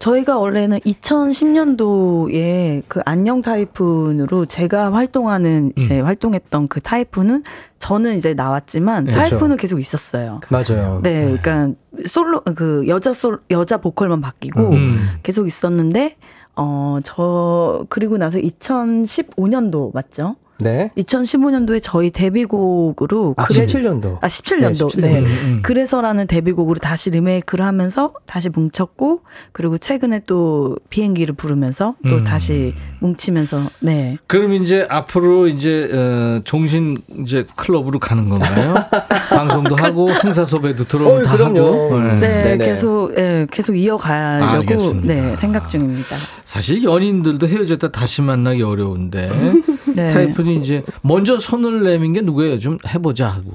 저희가 원래는 2010년도에 그 안녕 타이푼으로 제가 활동하는 이제 활동했던 그 타이푼은 저는 이제 나왔지만 네, 타이푼은 계속 있었어요. 맞아요. 네, 그러니까 솔로 그 여자 솔 여자 보컬만 바뀌고 음. 계속 있었는데 어 저 그리고 나서 2015년도 맞죠? 네. 2015년도에 저희 데뷔곡으로 아 그래- 17년도. 아 17년도. 네, 네. 17년도. 음. 그래서라는 데뷔곡으로 다시 리메이크를 하면서 다시 뭉쳤고 그리고 최근에 또 비행기를 부르면서 또 음. 다시 뭉치면서 네. 그럼 이제 앞으로 이제 어, 종신 이제 클럽으로 가는 건가요? 방송도 하고 행사 섭외도 들어오면 어이, 다 그럼요. 하고. 네. 네, 네네. 계속 예, 계속 이어가려고 알겠습니다. 네, 생각 중입니다. 사실 연인들도 헤어졌다 다시 만나기 어려운데 네. 타이푼이 이제 먼저 손을 내민 게 누구예요? 좀 해보자 하고.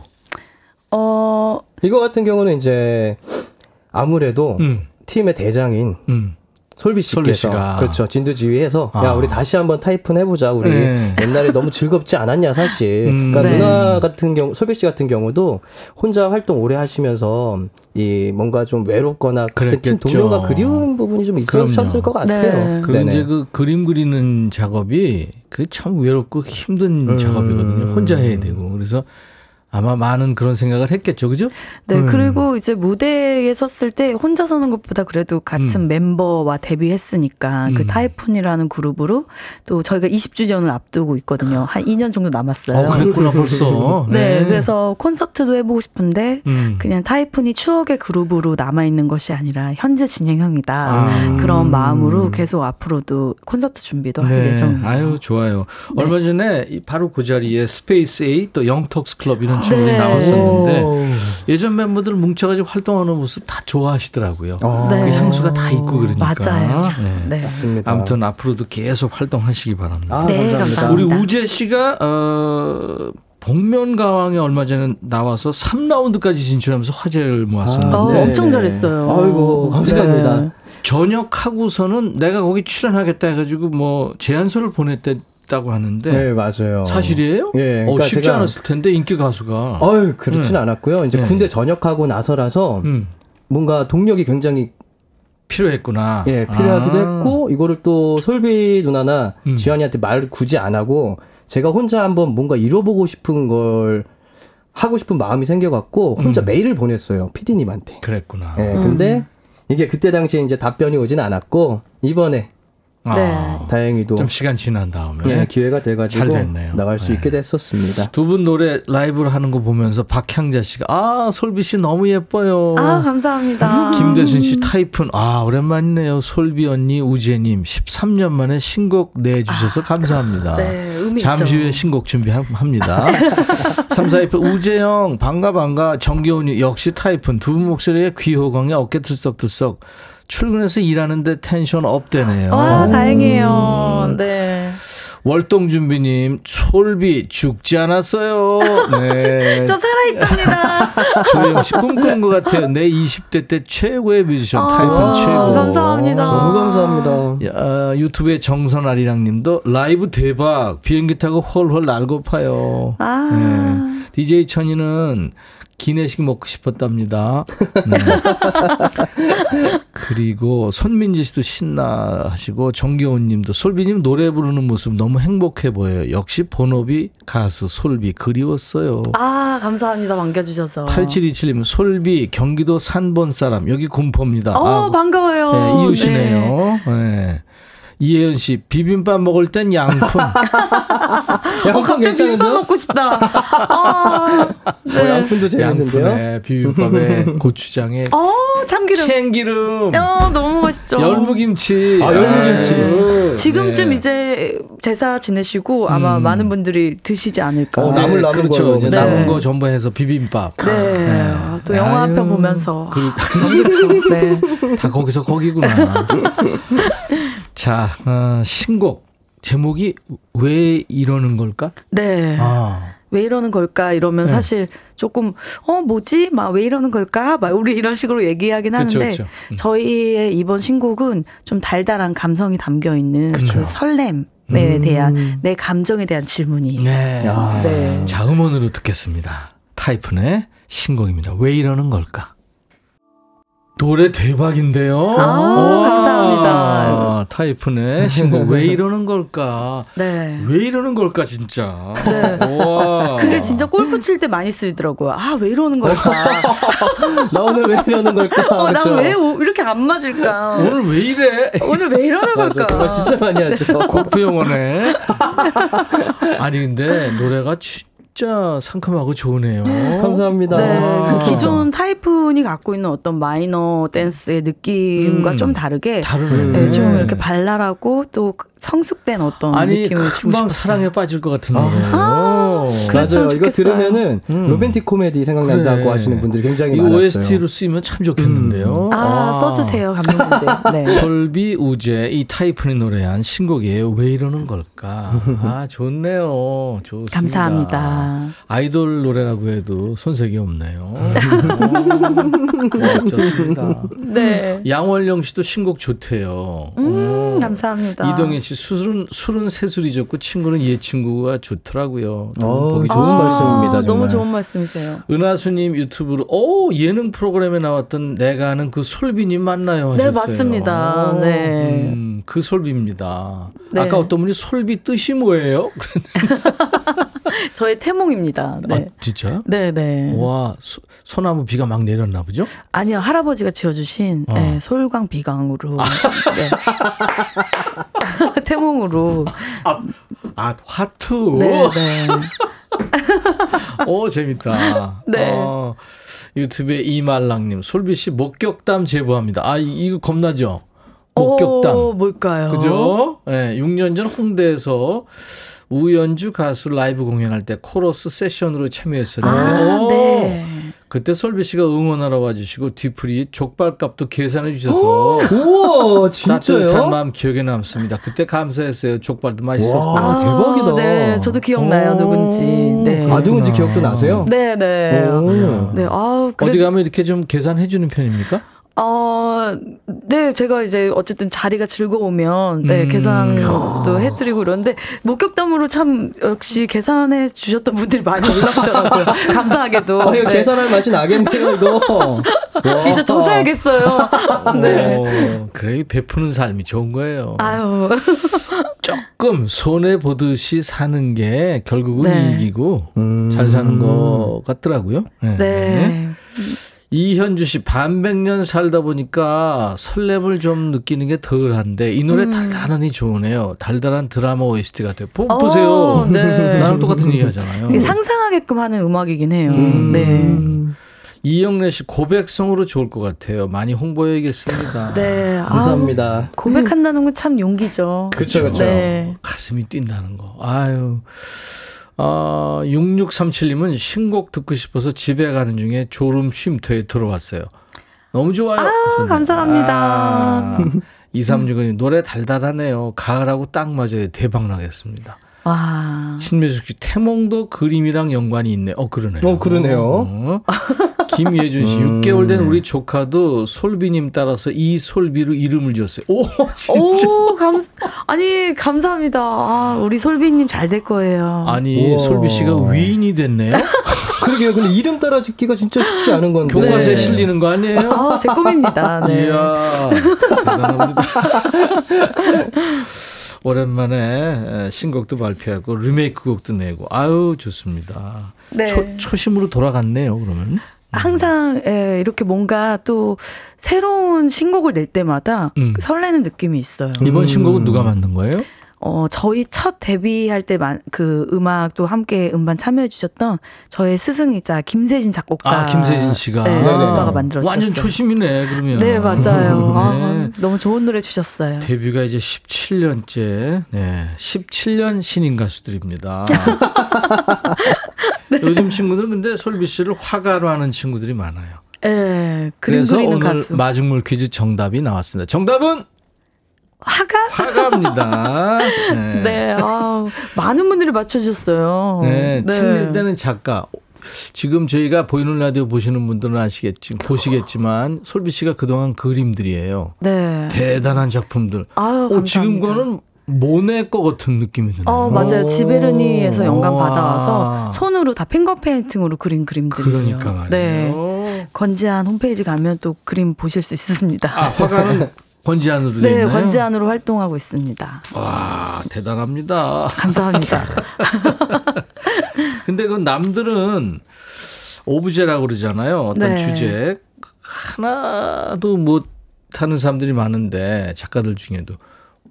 어, 이거 같은 경우는 이제 아무래도 음, 팀의 대장인 음. 솔비 씨께서 솔비. 그렇죠 진두지휘해서 아. 야 우리 다시 한번 타이푼 해보자 우리 네. 옛날에 너무 즐겁지 않았냐 사실 음. 그러니까 네. 누나 같은 경우 솔비 씨 같은 경우도 혼자 활동 오래 하시면서 이 뭔가 좀 외롭거나 같은 팀 그랬겠죠. 동료가 그리운 부분이 좀 있으셨을 그럼요. 것 같아요 네. 그리고 네네. 이제 그 그림 그리는 작업이 그 참 외롭고 힘든 음. 작업이거든요. 혼자 해야 되고. 그래서 아마 많은 그런 생각을 했겠죠. 그죠? 네, 음. 그리고 이제 무대에 섰을 때 혼자 서는 것보다 그래도 같은 음. 멤버와 데뷔했으니까 그 음. 타이푼이라는 그룹으로 또 저희가 20주년을 앞두고 있거든요. 한 2년 정도 남았어요. 어, 그랬구나 벌써. 네, 그래서 콘서트도 해보고 싶은데 음. 그냥 타이푼이 추억의 그룹으로 남아있는 것이 아니라 현재 진행형이다. 아. 그런 마음으로 계속 앞으로도 콘서트 준비도 할 네. 예정입니다. 아유, 좋아요. 네. 얼마 전에 이 바로 그 자리에 스페이스 A 또 영턱스 클럽 이런 친구들이 네. 나왔었는데 오. 예전 멤버들 뭉쳐가지고 활동하는 모습 다 좋아하시더라고요. 아. 네. 그 향수가 다 있고 그러니까. 맞아요. 네. 네. 맞습니다 아무튼 앞으로도 계속 활동하시기 바랍니다. 아, 네, 감사합니다. 우리 우재 씨가 어 복면가왕에 얼마 전에 나와서 3라운드까지 진출하면서 화제를 모았었는데 어, 네. 엄청 잘했어요. 아이고 감사합니다 네. 전역하고서는 내가 거기 출연하겠다 해가지고 뭐 제안서를 보냈 다고 하는데 네 맞아요 사실이에요? 예, 어, 그러니까 쉽지 제가- 않았을 텐데 인기 가수가. 어유 그렇진 네. 않았고요 이제 네. 군대 전역하고 나서라서 음, 뭔가 동력이 굉장히 필요했구나. 예, 필요하기도 아. 했고 이거를 또 솔비 누나나 음. 지환이한테 말을 굳이 안 하고 제가 혼자 한번 뭔가 이뤄보고 싶은 걸 하고 싶은 마음이 생겨갖고 혼자 음. 메일을 보냈어요 피디님한테. 그랬구나. 예, 근데 이게 그때 당시에 이제 답변이 오진 않았고 이번에 아, 네. 다행히도 좀 시간 지난 다음에 예, 기회가 돼가지고 잘 됐네요. 나갈 수 네. 있게 됐었습니다. 두 분 노래 라이브를 하는 거 보면서 박향자 씨가 아 솔비 씨 너무 예뻐요. 아, 감사합니다. 김대순 씨 타이푼 아 오랜만이네요. 솔비 언니 우재님 13년 만에 신곡 내주셔서 감사합니다. 네, 의미 잠시 있죠. 후에 신곡 준비합니다. 3, 4, 2, 우재영 반가 반가 정겨운이 역시 타이푼 두 분 목소리에 귀호강에 어깨 들썩들썩 출근해서 일하는데 텐션 up되네요. 와, 다행이에요. 네. 월동준비님 솔비 죽지 않았어요. 네. 저 살아있답니다. 조영 씨 꿈꾸는 것 같아요. 내 20대 때 최고의 뮤지션 아, 타이푼 최고. 감사합니다. 너무 감사합니다. 야, 아, 유튜브에 정선아리랑 님도 라이브 대박 비행기 타고 훨훨 날고파요. 아. 네. DJ 천이는 기내식 먹고 싶었답니다. 네. 그리고 손민지 씨도 신나 하시고 정겨운 님도 솔비님 노래 부르는 모습 너무 행복해 보여요. 역시 본업이 가수 솔비 그리웠어요. 아, 감사합니다. 반겨주셔서. 8727님 솔비 경기도 산본 사람 여기 군포입니다. 어, 아, 반가워요. 네, 이웃이네요. 네. 이혜연 씨 비빔밥 먹을 땐 양푼. 어, 갑자기 비빔밥 먹고 싶다. 아, 네. 어, 양푼도 재밌는데요. 양푼에 비빔밥에 고추장에 어, 참기름. 참기름. 어, 너무 맛있죠. 열무김치. 아, 열무김치. 아유, 지금쯤 네. 이제 제사 지내시고 아마 음. 많은 분들이 드시지 않을까. 어, 남을 남은 그렇죠. 네. 남은 거 전부 해서 비빔밥. 네. 또 영화 한 편 보면서. 그- 아, 좋죠. 네. 다 거기서 거기구나. 자, 어, 신곡 제목이 왜 이러는 걸까? 네. 아, 왜 이러는 걸까 이러면 네. 사실 조금 어 뭐지 막 왜 이러는 걸까 막 우리 이런 식으로 얘기하긴 하는데 그쵸. 음. 저희의 이번 신곡은 좀 달달한 감성이 담겨 있는. 그 설렘에 음. 대한 내 감정에 대한 질문이에요. 네. 야. 네. 자, 음원으로 듣겠습니다. 타이푼의 신곡입니다. 왜 이러는 걸까? 노래 대박인데요. 아, 와, 감사합니다. 타이푼의 신곡 왜 이러는 걸까? 네. 왜 이러는 걸까 진짜. 네. 와. 그게 진짜 골프 칠 때 많이 쓰이더라고요. 아, 왜 이러는 걸까? 나 오늘 왜 이러는 걸까? 어. 난왜 이렇게 안 맞을까? 오늘 왜 이래? 오늘 왜 이러는 맞아, 걸까? 진짜 많이 하죠. 골프 영어네. 아니 근데 노래가 진 짜 상큼하고 좋으네요. 감사합니다. 네, 아. 그 기존 타이푼이 갖고 있는 어떤 마이너 댄스의 느낌과 음. 좀 다르게 다르네. 네, 좀 이렇게 발랄하고 또 성숙된 어떤 아니 느낌을 주고 금방 싶었어요. 사랑에 빠질 것 같은 아. 노래예요. 그랬으면 맞아요. 이거. 들으면은 음. 로맨틱 코미디 생각난다고 그래. 하시는 분들이 굉장히 이 많았어요. OST로 쓰면 참 좋겠는데요. 아, 써주세요, 감독님들. 네. 솔비 우재 이 타이푼이 노래한 신곡이에요. 왜 이러는 걸까? 아 좋네요. 좋습니다. 감사합니다. 감사합니다. 아이돌 노래라고 해도 손색이 없네요. 오, 좋습니다. 네. 양월령 씨도 신곡 좋대요. 음, 오. 감사합니다. 이동현 씨 술은 술은 새술이 좋고 친구는 얘 친구가 좋더라고요. 두분 어, 보기 좋은 좋습니다. 말씀입니다, 정말. 너무 좋은 말씀이세요. 은하수님 유튜브로 오 예능 프로그램에 나왔던 내가 아는 그 솔비님 맞나요? 네, 하셨어요. 맞습니다. 오, 네. 음, 그 솔비입니다. 네. 아까 어떤 분이 솔비 뜻이 뭐예요? 저의 태몽입니다. 네. 아, 진짜? 네, 네. 와 소, 소나무 비가 막 내렸나 보죠? 아니요, 할아버지가 지어주신 어. 네, 솔광 비강으로. 네. 태몽으로. 아 화투. 네, 네. 오 재밌다. 네. 어, 유튜브에 이말랑님 솔비 씨 목격담 제보합니다. 아 이- 이거 겁나죠? 목격담. 오, 뭘까요? 그죠? 예, 6년 전 홍대에서 우연주 가수 라이브 공연할 때 코러스 세션으로 참여했었는데, 아, 오, 네. 그때 솔비 씨가 응원하러 와주시고 뒤풀이 족발값도 계산해 주셔서 우와, 진짜요? 따뜻한 마음 기억에 남습니다. 그때 감사했어요. 족발도 맛있었고. 와, 대박이다. 네, 저도 기억나요, 오. 누군지. 네. 아, 누군지 기억도 나세요? 네, 네. 오. 네, 아, 어디 그래도, 가면 이렇게 좀 계산해 주는 편입니까? 어, 네, 제가 이제 어쨌든 자리가 즐거우면, 네, 음. 계산도 해드리고 이러는데, 목격담으로 참, 역시 계산해 주셨던 분들이 많이 올라오더라고요. 감사하게도. 아, 네. 계산할 맛이 나겠네요, 이거. 와. 이제 좀 사야겠어요. 네. 오, 그래 베푸는 삶이 좋은 거예요. 아유. 조금 손해 보듯이 사는 게 결국은 네. 이익이고 음. 잘 사는 것 같더라고요. 네. 네. 이현주 씨 반백년 살다 보니까 설렘을 좀 느끼는 게 덜한데 이 노래 음. 달달하니 좋으네요. 달달한 드라마 OST가 돼. 보, 어, 보세요. 네. 나랑 똑같은 얘기 하잖아요. 상상하게끔 하는 음악이긴 해요. 음. 네. 이영래 씨 고백성으로 좋을 것 같아요. 많이 홍보해야겠습니다. 네. 감사합니다. 아우, 고백한다는 건 참 용기죠. 그쵸, 그쵸. 네. 가슴이 뛴다는 거. 아유. 아, 6637님은 신곡 듣고 싶어서 집에 가는 중에 졸음 쉼터에 들어왔어요. 너무 좋아요. 하셨네요. 감사합니다. 아, 2365님 노래 달달하네요. 가을하고 딱 맞아요. 대박 나겠습니다. 와. 신미숙 씨 태몽도 그림이랑 연관이 있네. 어 그러네요. 어, 그러네요. 어. 김예준 씨 음. 6개월 된 우리 조카도 솔비님 따라서 이 솔비로 이름을 지었어요. 오 진짜. 오, 감, 아니, 감사합니다. 아, 우리 솔비님 잘 될 거예요. 아니 우와. 솔비 씨가 위인이 됐네요. 그러게요. 근데 이름 따라 짓기가 진짜 쉽지 않은 건데. 교과서에 네. 실리는 거 아니에요? 아, 제 꿈입니다. 네. 이야 대단합니다. 오랜만에 신곡도 발표하고 리메이크 곡도 내고 아유 좋습니다. 네. 초, 초심으로 돌아갔네요. 그러면 항상 예, 이렇게 뭔가 또 새로운 신곡을 낼 때마다 음. 설레는 느낌이 있어요. 이번 음. 신곡은 누가 만든 거예요? 어, 저희 첫 데뷔할 때 그 음악도 함께 음반 참여해 주셨던 저의 스승이자 김세진 작곡가. 아 김세진 씨가 네. 오빠가 만들어 주셨어요. 완전 초심이네 그러면. 네, 맞아요. 아, 네. 너무 좋은 노래 주셨어요. 데뷔가 이제 17년째, 네, 17년 신인 가수들입니다. 요즘 친구들은 근데 솔비 씨를 화가로 하는 친구들이 많아요. 예, 그래서 오늘 가수. 마중물 퀴즈 정답이 나왔습니다. 정답은 화가? 화가입니다. 네. 네, 아, 많은 분들이 맞춰주셨어요. 네, 책낼 때는 작가. 지금 저희가 보이는 라디오 보시는 분들은 아시겠지, 보시겠지만 솔비 씨가 그동안 그림들이에요. 네. 대단한 작품들. 아유, 어, 지금. 거는 모네 거 같은 느낌이 드네요. 어, 맞아요. 오. 지베르니에서 영감 와. 받아와서 손으로 다 finger painting으로 그린 그림들이에요. 그러니까 말이에요. 네. 권지안 홈페이지 가면 또 그림 보실 수 있습니다. 아, 화가는 권지안으로 돼 네, 있나요? 건지 안으로 활동하고 있습니다. 와, 대단합니다. 감사합니다. 근데 그 남들은 오브제라고 그러잖아요. 어떤 네. 주제 하나도 못 하는 사람들이 많은데 작가들 중에도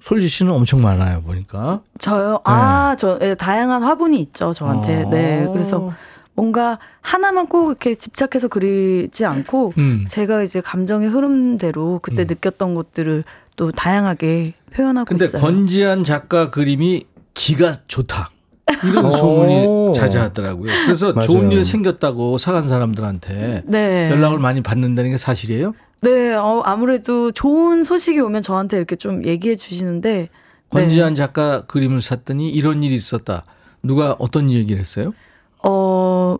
솔지 씨는 엄청 많아요 보니까. 저요? 아, 저, 예, 다양한 화분이 있죠, 저한테. 어. 네. 그래서 뭔가 하나만 꼭 이렇게 집착해서 그리지 않고, 음. 제가 이제 감정의 흐름대로 그때 음. 느꼈던 것들을 또 다양하게 표현하고 근데 있어요. 권지한 작가 그림이 기가 좋다. 이런 오. 소문이 자자하더라고요. 그래서 맞아요. 좋은 일 생겼다고 사간 사람들한테 네. 연락을 많이 받는다는 게 사실이에요? 네, 어, 아무래도 좋은 소식이 오면 저한테 이렇게 좀 얘기해 주시는데. 권지한 네. 작가 그림을 샀더니 이런 일이 있었다. 누가 어떤 얘기를 했어요? 어,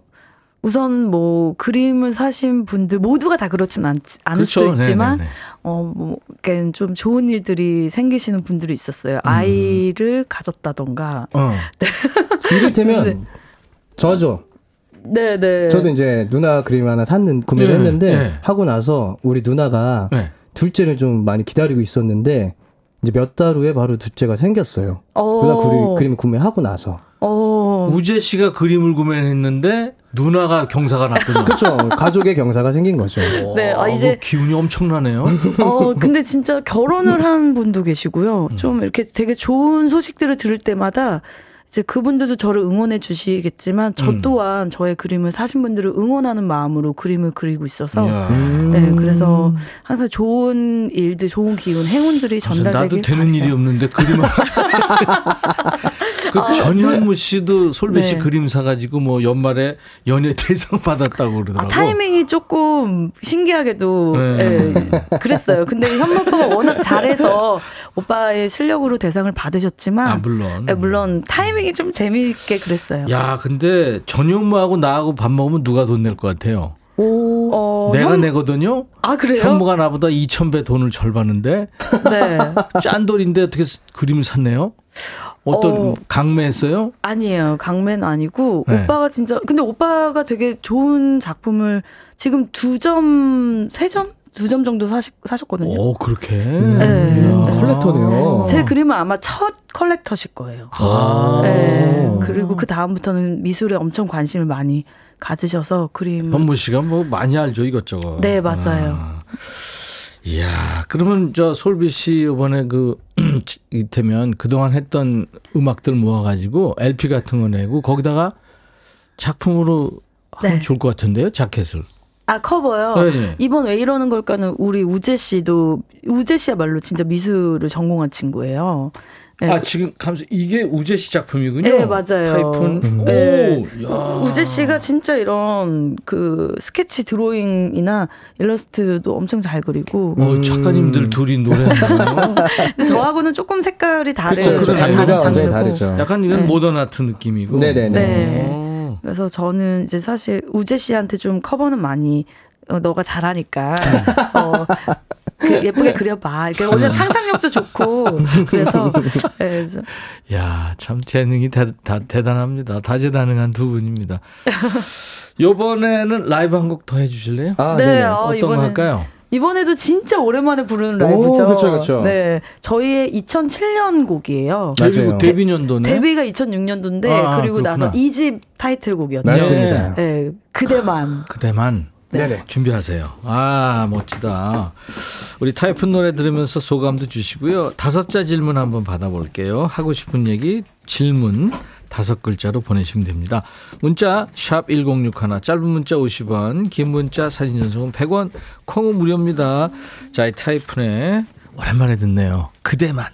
우선 뭐 그림을 사신 분들 모두가 다 그렇진 않, 않을 그렇죠. 수도 있지만 네네네. 어, 뭐, 그러니까 좀 좋은 일들이 생기시는 분들이 있었어요. 아이를 가졌다던가. 어. 이를테면 저죠. 네, 네. 저도 이제 누나 그림 하나 샀는 구매를 네, 했는데 네. 하고 나서 우리 누나가 네. 둘째를 좀 많이 기다리고 있었는데 이제 몇 달 후에 바로 둘째가 생겼어요. 어. 누나 그림, 그림 구매하고 나서. 어. 우재 씨가 그림을 구매했는데 누나가 경사가 났군요. 그렇죠. 가족의 경사가 생긴 거죠. 네, 아, 아, 이제- 그 기운이 엄청나네요. 어, 근데 진짜 결혼을 한 분도 계시고요. 좀 이렇게 되게 좋은 소식들을 들을 때마다 이제 그분들도 저를 응원해 주시겠지만 저 음. 또한 저의 그림을 사신 분들을 응원하는 마음으로 그림을 그리고 있어서 이야. 네, 그래서 항상 좋은 일들, 좋은 기운, 행운들이 전달되길 나도 되는 바라요. 일이 없는데 그림을 그 전현무 씨도 솔배 씨 네. 그림 사가지고 뭐 연말에 연예 대상 받았다고 그러더라고. 아, 타이밍이 조금 신기하게도 네. 예, 그랬어요. 근데 현무 오빠가 워낙 잘해서 오빠의 실력으로 대상을 받으셨지만 아, 물론. 예, 물론 타이밍이 좀 재미있게 그랬어요. 야, 근데 전현무하고 나하고 밥 먹으면 누가 돈 낼 것 같아요? 어, 내가 현- 내거든요. 아 그래요? 현무가 나보다 2,000배 돈을 절 받는데 네. 짠돌인데 어떻게 스- 그림을 샀네요? 어떤 어. 강매했어요? 아니에요. 강매는 아니고 네. 오빠가 진짜 근데 오빠가 되게 좋은 작품을 지금 두 점, 세 점, 두 점 정도 사시, 사셨거든요. 오, 그렇게. 네. 이야. 컬렉터네요. 제 그림은 아마 첫 컬렉터실 거예요. 아. 네. 그리고 그 다음부터는 미술에 엄청 관심을 많이 가지셔서 그림. 현무 씨가 뭐 많이 알죠 이것저것. 네, 맞아요. 아. 이야, 그러면 저 솔비 씨 이번에 그 이태면 그동안 했던 음악들 모아가지고 LP 같은 거 내고 거기다가 작품으로 하면 네. 좋을 것 같은데요, 자켓을. 아 커버요. 네, 네. 이번 왜 이러는 걸까는 우리 우재 씨도 우재 씨야말로 진짜 미술을 전공한 친구예요. 네. 아 지금 감수 이게 우재 씨 작품이군요. 네, 맞아요. 타이푼. 네. 오, 야. 우재 씨가 진짜 이런 그 스케치 드로잉이나 일러스트도 엄청 잘 그리고 어, 작가님들 둘이 노래하네요. 근데 저하고는 조금 색깔이 그쵸. 다른 장르가 다르죠. 약간 이건 네. 모던 아트 느낌이고. 네네네. 네. 오. 그래서 저는 이제 사실 우재 씨한테 좀 커버는 많이 어, 너가 잘하니까 어, 그 예쁘게 그려봐. 이렇게 원래 상상력도 좋고 그래서 예, 그래서 야, 참 재능이 대, 다, 대단합니다. 다재다능한 두 분입니다. 요번에는 라이브 한 곡 더 해주실래요? 아, 네. 어, 어떤 거 이번엔- 할까요? 이번에도 진짜 오랜만에 부르는 오, 라이브죠. 그쵸, 그쵸. 네, 저희의 2007년 곡이에요. 데뷔, 맞아요. 데뷔 년도네. 데뷔가 2006년도인데 아, 그리고 나서 그렇구나. 2집 타이틀곡이었죠. 맞습니다. 네, 그대만. 그대만 네네. 준비하세요. 아, 멋지다. 우리 타이푼 노래 들으면서 소감도 주시고요. 다섯자 질문 한번 받아볼게요. 하고 싶은 얘기, 질문 다섯 글자로 보내시면 됩니다. 문자 샵 1061, 짧은 문자 50원, 긴 문자 사진 전송은 100원, 콩은 무료입니다. 자, 이 타이푼의 오랜만에 듣네요. 그대만.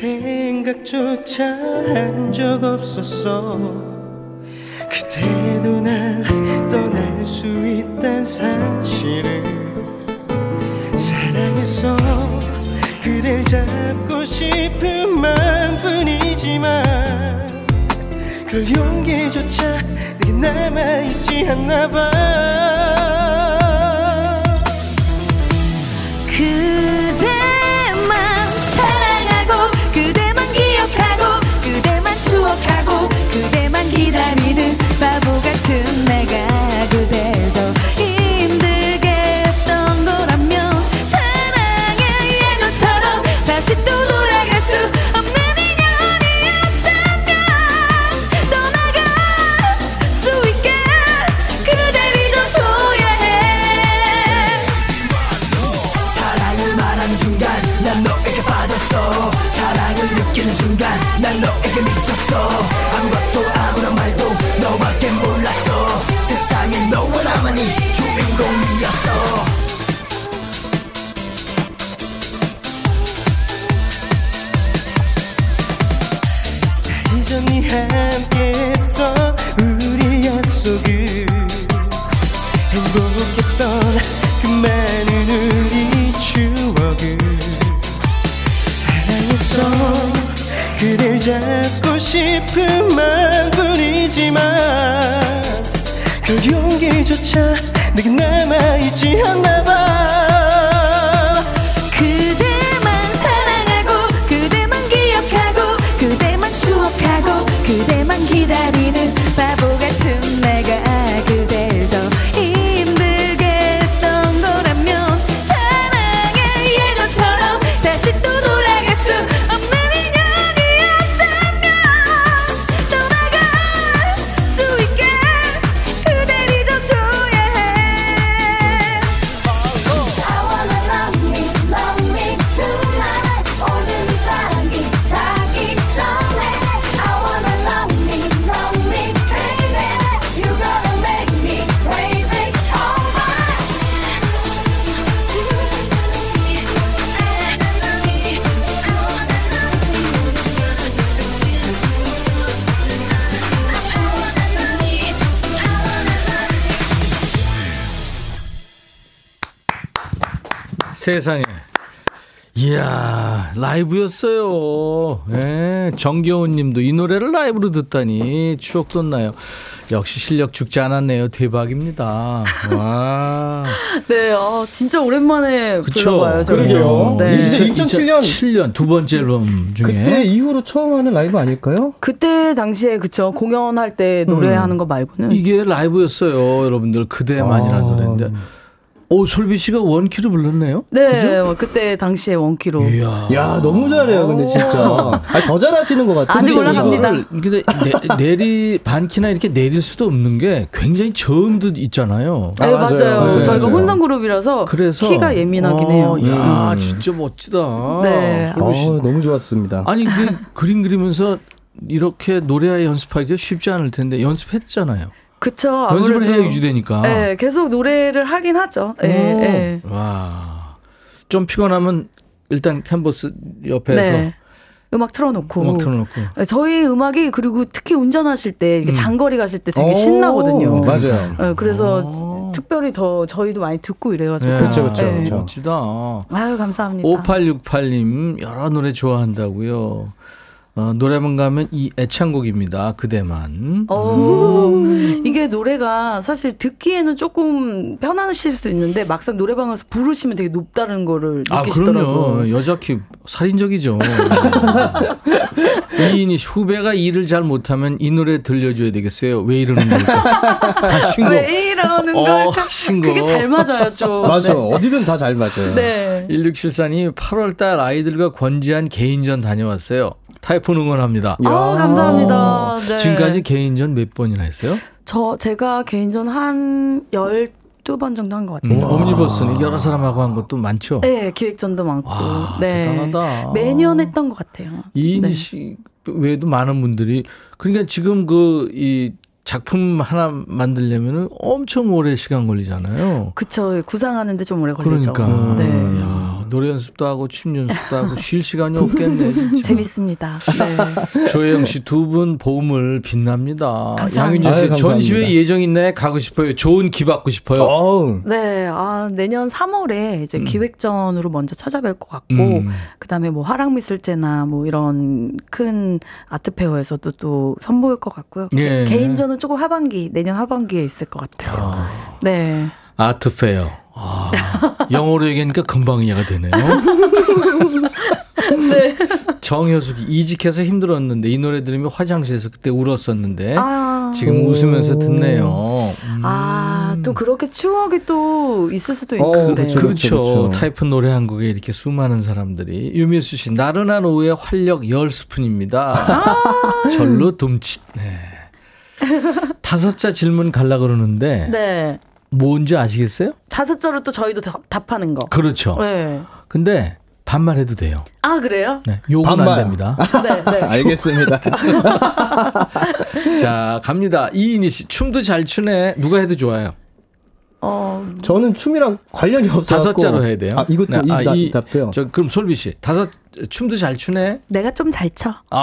생각조차 한 적 없었어. 그때도 난 떠날 수 있단 사실을 사랑해서 그댈 잡고 싶은 마음뿐이지만 그럴 용기조차 내게 남아있지 않나 봐 용기조차 내게 남아있지 않나 세상에. 이야, 라이브였어요. 예, 정겨운 님도 이 노래를 라이브로 듣다니 추억 돋나요. 역시 실력 죽지 않았네요. 대박입니다. 와. 네, 어, 진짜 오랜만에 그쵸. 불러봐요. 그러게요. 네. 이제 2007년 7년 두 번째 앨범 중에 그때 이후로 처음 하는 라이브 아닐까요? 그때 당시에 그쵸 공연할 때 노래하는 거 말고는 이게 라이브였어요, 여러분들. 그대만이라는 아. 노래인데. 오, 솔비 씨가 원키로 불렀네요? 네 어, 그때 당시에 원키로 이야. 야 너무 잘해요, 근데 진짜. 아니, 더 잘하시는 것 같아요. 아직 올라갑니다. 근데 내, 내리 반키나 이렇게 내릴 수도 없는 게 굉장히 저음도 있잖아요. 네 아, 맞아요, 맞아요, 맞아요, 저희가. 혼성 그룹이라서 그래서 키가 예민하긴 어, 해요 야, 음. 진짜 멋지다. 네. 솔비 씨. 어, 너무 좋았습니다. 아니 그 그림 그리면서 이렇게 노래하여 연습하기가 쉽지 않을 텐데 연습했잖아요. 그쵸 연습을 해야 유지되니까. 네 계속 노래를 하긴 하죠 네, 오. 네. 와. 좀 피곤하면 일단 캔버스 옆에서 네. 음악 틀어놓고 음악 틀어놓고. 네, 저희 음악이 그리고 특히 운전하실 때 음. 장거리 가실 때 되게 오, 신나거든요 맞아요. 네, 그래서 어. 특별히 더 저희도 많이 듣고 이래가지고 그쵸, 그쵸, 네. 그쵸. 멋지다. 아유 감사합니다 5868님 여러 노래 좋아한다고요. 어, 노래방 가면 이 애창곡입니다. 그대만. 어, 이게 노래가 사실 듣기에는 조금 편하실 수도 있는데 막상 노래방에서 부르시면 되게 높다는 거를 아 느끼시더라고요. 그럼요. 여자 키 살인적이죠. 이인이 후배가 일을 잘 못하면 이 노래 들려줘야 되겠어요. 왜 이러는 걸까? 아. 왜 이러는 어, 걸까? 신곡. 그게 잘 맞아요, 좀. 맞아. 네. 어디든 다 잘 맞아요. 네. 1674님 8월달 아이들과 권지한 개인전 다녀왔어요. 타이푼 응원합니다. 아, 감사합니다. 네. 지금까지 개인전 몇 번이나 했어요? 저 제가 개인전 한 12번 정도 한 것 같아요. 음, 옴니버스는 여러 사람하고 한 것도 많죠. 네, 기획전도 많고. 와, 네. 대단하다. 매년 했던 것 같아요. 이인희 네. 씨 외에도 많은 분들이 그러니까 지금 그 이 작품 하나 만들려면은 엄청 오래 시간 걸리잖아요. 그쵸. 구상하는데 좀 오래 걸리죠. 그러니까 네. 야, 노래 연습도 하고 춤 연습도 하고 쉴 시간이 없겠네. 진짜. 재밌습니다. 네. 조혜영 씨 두 분 보물 빛납니다. 양윤정 씨 아유. 전시회 예정 있나요? 가고 싶어요. 좋은 기 받고 싶어요. 어우. 네, 아, 내년 3월에 이제 음. 기획전으로 먼저 찾아뵐 것 같고, 음. 그 다음에 뭐 화랑 미술제나 뭐 이런 큰 아트 페어에서도 또 선보일 것 같고요. 예. 개인전은 조금 하반기, 내년 하반기에 있을 것 같아요. 네. 아트 페어. 아, 영어로 얘기하니까 금방 이해가 되네요. 정효숙이 이직해서 힘들었는데 이 노래 들으면 화장실에서 그때 울었었는데 아, 지금 웃으면서 듣네요. 음. 아, 또 그렇게 추억이 또 있을 수도 있고. 어, 그래요. 그렇죠. 그렇죠. 그렇죠. 타이푼 노래 한 곡에 이렇게 수많은 사람들이 유미수 씨 나른한 오후에 활력 열 스푼입니다. 절로 둠칫. 네. 다섯 자 질문 갈라 그러는데 네. 뭔지 아시겠어요? 다섯 자로 또 저희도 다- 답하는 거. 그렇죠. 네. 근데 반말해도 돼요. 아, 그래요? 네. 욕은 안 반말. 됩니다. 네, 네. 알겠습니다. 자, 갑니다. 이인희 씨 춤도 잘 추네. 누가 해도 좋아요. 어, 저는 춤이랑 관련이 없어서 다섯 자로 해야 돼요. 아, 이것도 네, 이, 아, 다- 이- 답도요. 저 그럼 솔비 씨 다섯 춤도 잘 추네. 내가 좀 잘 쳐. 아.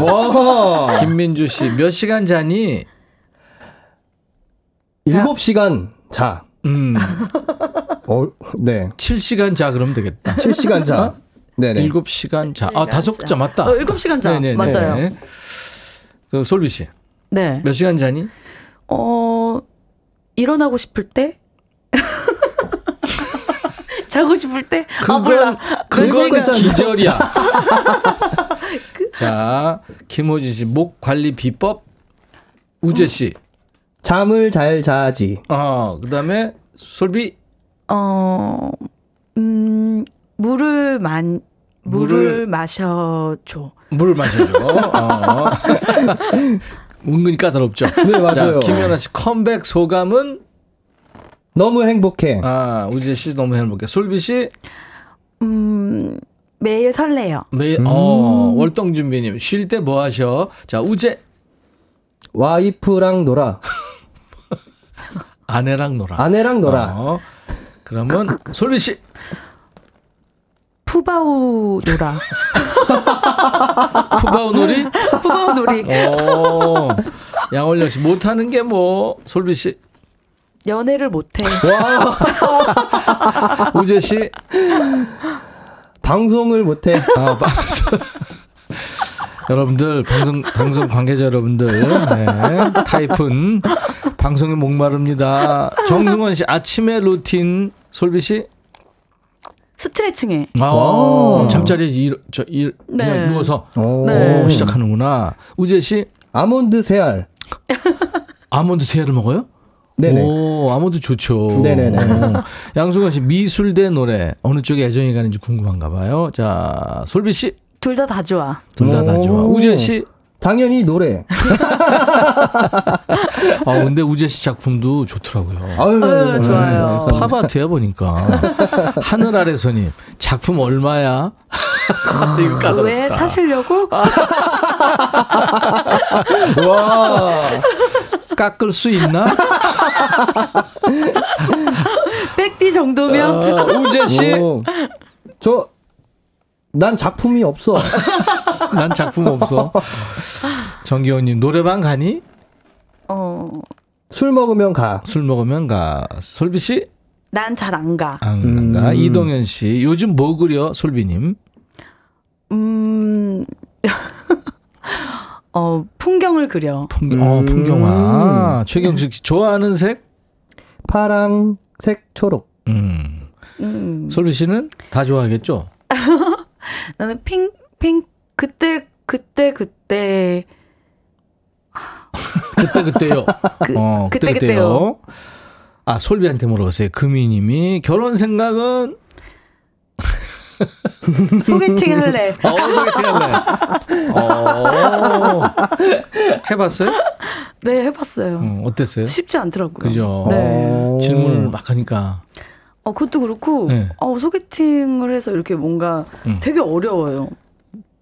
와. 김민주 씨 몇 시간 자니? 일곱 시간 자. 음. 어, 네. 7시간 자 그러면 되겠다. 7시간 자. 네네. 7시간 자. 아, 다섯 자. 맞다. 어, 7시간 자. 네네네. 맞아요. 그 솔비 씨. 네. 몇 시간 자니? 어, 일어나고 싶을 때? 자고 싶을 때? 아, 몰라. 그건, 몇 그건 시간? 기절이야. 자, 김호진 씨, 목 관리 비법. 우재 씨. 잠을 잘 자지. 어, 그 다음에 솔비. 어, 음, 물을 만, 물을, 물을 마셔줘. 물 마셔줘. 어. 은근히 까다롭죠. 네, 맞아요. 자, 김연아 씨 컴백 소감은 너무 행복해. 아 우재 씨 너무 행복해. 솔비 씨 음, 매일 설레요. 매일 음. 어 월동 준비님 쉴 때 뭐 하셔? 자 우재 와이프랑 놀아. 아내랑 놀아. 아내랑 놀아. 어. 그러면 솔비 씨 푸바오 놀아. 푸바오 놀이. 푸바오 놀이. 어 양월령 씨 못하는 게 뭐 솔비 씨 연애를 못해. 우재 씨 방송을 못해. 아, 방송. 여러분들 방송 방송 관계자 여러분들 네, 타이푼 방송에 목마릅니다. 정승원 씨 아침에 루틴 솔비 씨 스트레칭해. 아, 와. 잠자리에 일, 저, 일, 그냥 네. 누워서 오. 네. 오, 시작하는구나. 우재 씨 아몬드 세알. 아몬드 새알을 먹어요? 네네. 오, 아몬드 좋죠. 네네네. 오. 양승원 씨 미술 대 노래 어느 쪽에 애정이 가는지 궁금한가 봐요. 자, 솔비 씨 둘 다 다 좋아. 둘 다 다 좋아. 오. 우재 씨 당연히 노래. 아, 근데 우재 씨 작품도 좋더라고요. 아유, 네, 좋아요. 팝아트야 보니까 하늘 아래서님 작품 얼마야? 왜 사시려고? 와 깎을 수 있나? 백디 정도면 어, 우재 씨, 오. 저, 난 작품이 없어. 난 작품 없어. 정기호님 노래방 가니? 어, 술 먹으면 가. 술 먹으면 가. 솔비 씨? 난 잘 안 가. 안. 음. 이동현 씨 요즘 뭐 그려? 솔비님. 음, 어, 풍경을 그려. 풍경, 어, 음. 풍경화. 최경식 씨 좋아하는 색? 파랑, 색, 초록. 음. 음, 솔비 씨는 다 좋아하겠죠? 나는 핑, 핑, 그때, 그때, 그때, 그때 그때요. 그, 어, 그때, 그때요. 아, 솔비한테 물어보세요. 금희님이 결혼 생각은 소개팅 할래. 어, 소개팅 할래. 어, 해봤어요? 네, 해봤어요. 어, 어땠어요? 쉽지 않더라고요. 그죠. 네. 오. 질문을 막 하니까. 어, 그것도 그렇고, 네. 어, 소개팅을 해서 이렇게 뭔가 음. 되게 어려워요.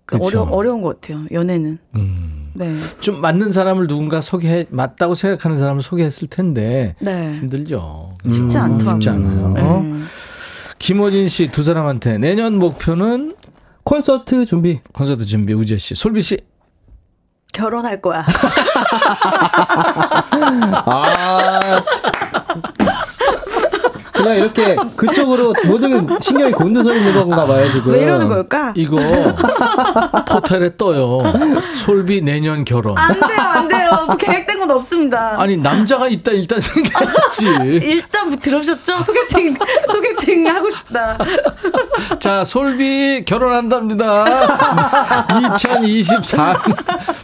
그쵸. 어려, 어려운 것 같아요. 연애는. 음. 네. 좀 맞는 사람을 누군가 소개해, 맞다고 생각하는 사람을 소개했을 텐데, 네. 힘들죠. 그죠? 쉽지 않더라고요. 쉽지 않아요. 네. 김호진 씨 두 사람한테 내년 목표는 콘서트 준비. 콘서트 준비, 우재 씨. 솔비 씨. 결혼할 거야. 아. 그냥 이렇게 그쪽으로 모든 신경이 곤두서 있는 건가 봐요, 지금. 왜 이러는 걸까? 이거 포털에 떠요. 솔비 내년 결혼. 안 돼요, 안 돼요. 뭐 계획된 건 없습니다. 아니 남자가 있다 일단 생각했지. 일단 뭐 들으셨죠? 소개팅, 소개팅 하고 싶다. 자 솔비 결혼한답니다. 2024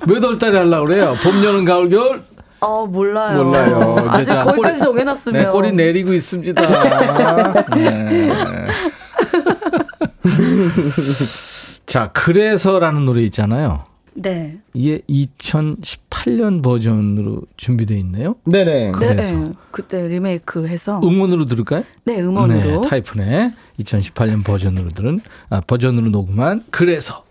몇 월 달에 하려고 그래요? 봄, 여름, 가을, 겨울? 어, 몰라요. 몰라요. 아직 자, 거기까지 정해놨으면. 네, 꼬리 내리고 있습니다. 네. 자 그래서라는 노래 있잖아요. 네. 이게 2018년 버전으로 준비되어 있네요. 네네. 그래서. 네. 그때 리메이크 해서. 음원으로 들을까요? 네, 음원으로. 네, 타이푼의 2018년 버전으로 들은 아, 버전으로 녹음한 그래서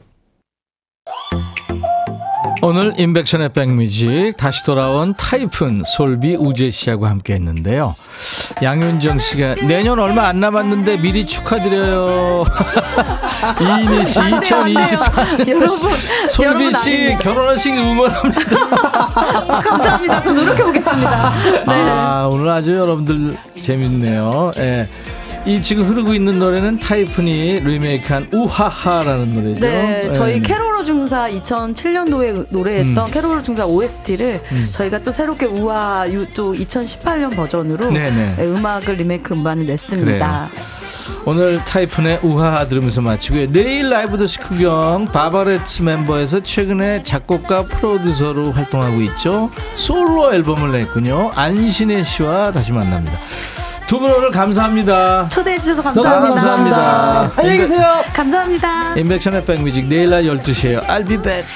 오늘 인백션의 백뮤직 다시 돌아온 타이푼 솔비 우재 씨하고 함께 했는데요. 양윤정 씨가 내년 얼마 안 남았는데 미리 축하드려요. 이인희 씨 2024년 여러분, 솔비 씨? 결혼하시기 응원합니다. 감사합니다. 저 노력해 보겠습니다. 네. 아, 오늘 아주 여러분들 재밌네요. 예. 이 지금 흐르고 있는 노래는 타이푼이 리메이크한 우하하라는 노래죠. 네, 저희 예. 케로로 중사 2007년도에 노래했던 음. 케로로 중사 OST를 음. 저희가 또 새롭게 유- 또 2018년 버전으로 네네. 네, 음악을 리메이크 음반을 냈습니다. 오늘 타이푼의 우하하 들으면서 마치고요. 내일 라이브 더시 구경 바바레츠 멤버에서 최근에 작곡가 프로듀서로 활동하고 있죠. 솔로 앨범을 냈군요. 안신혜 씨와 다시 만납니다. 두분 오늘 감사합니다. 초대해 주셔서 너무 감사합니다. 감사합니다. 안녕히 계세요. 감사합니다. 인백션의 백뮤직 내일 날 12시에요. I'll be back.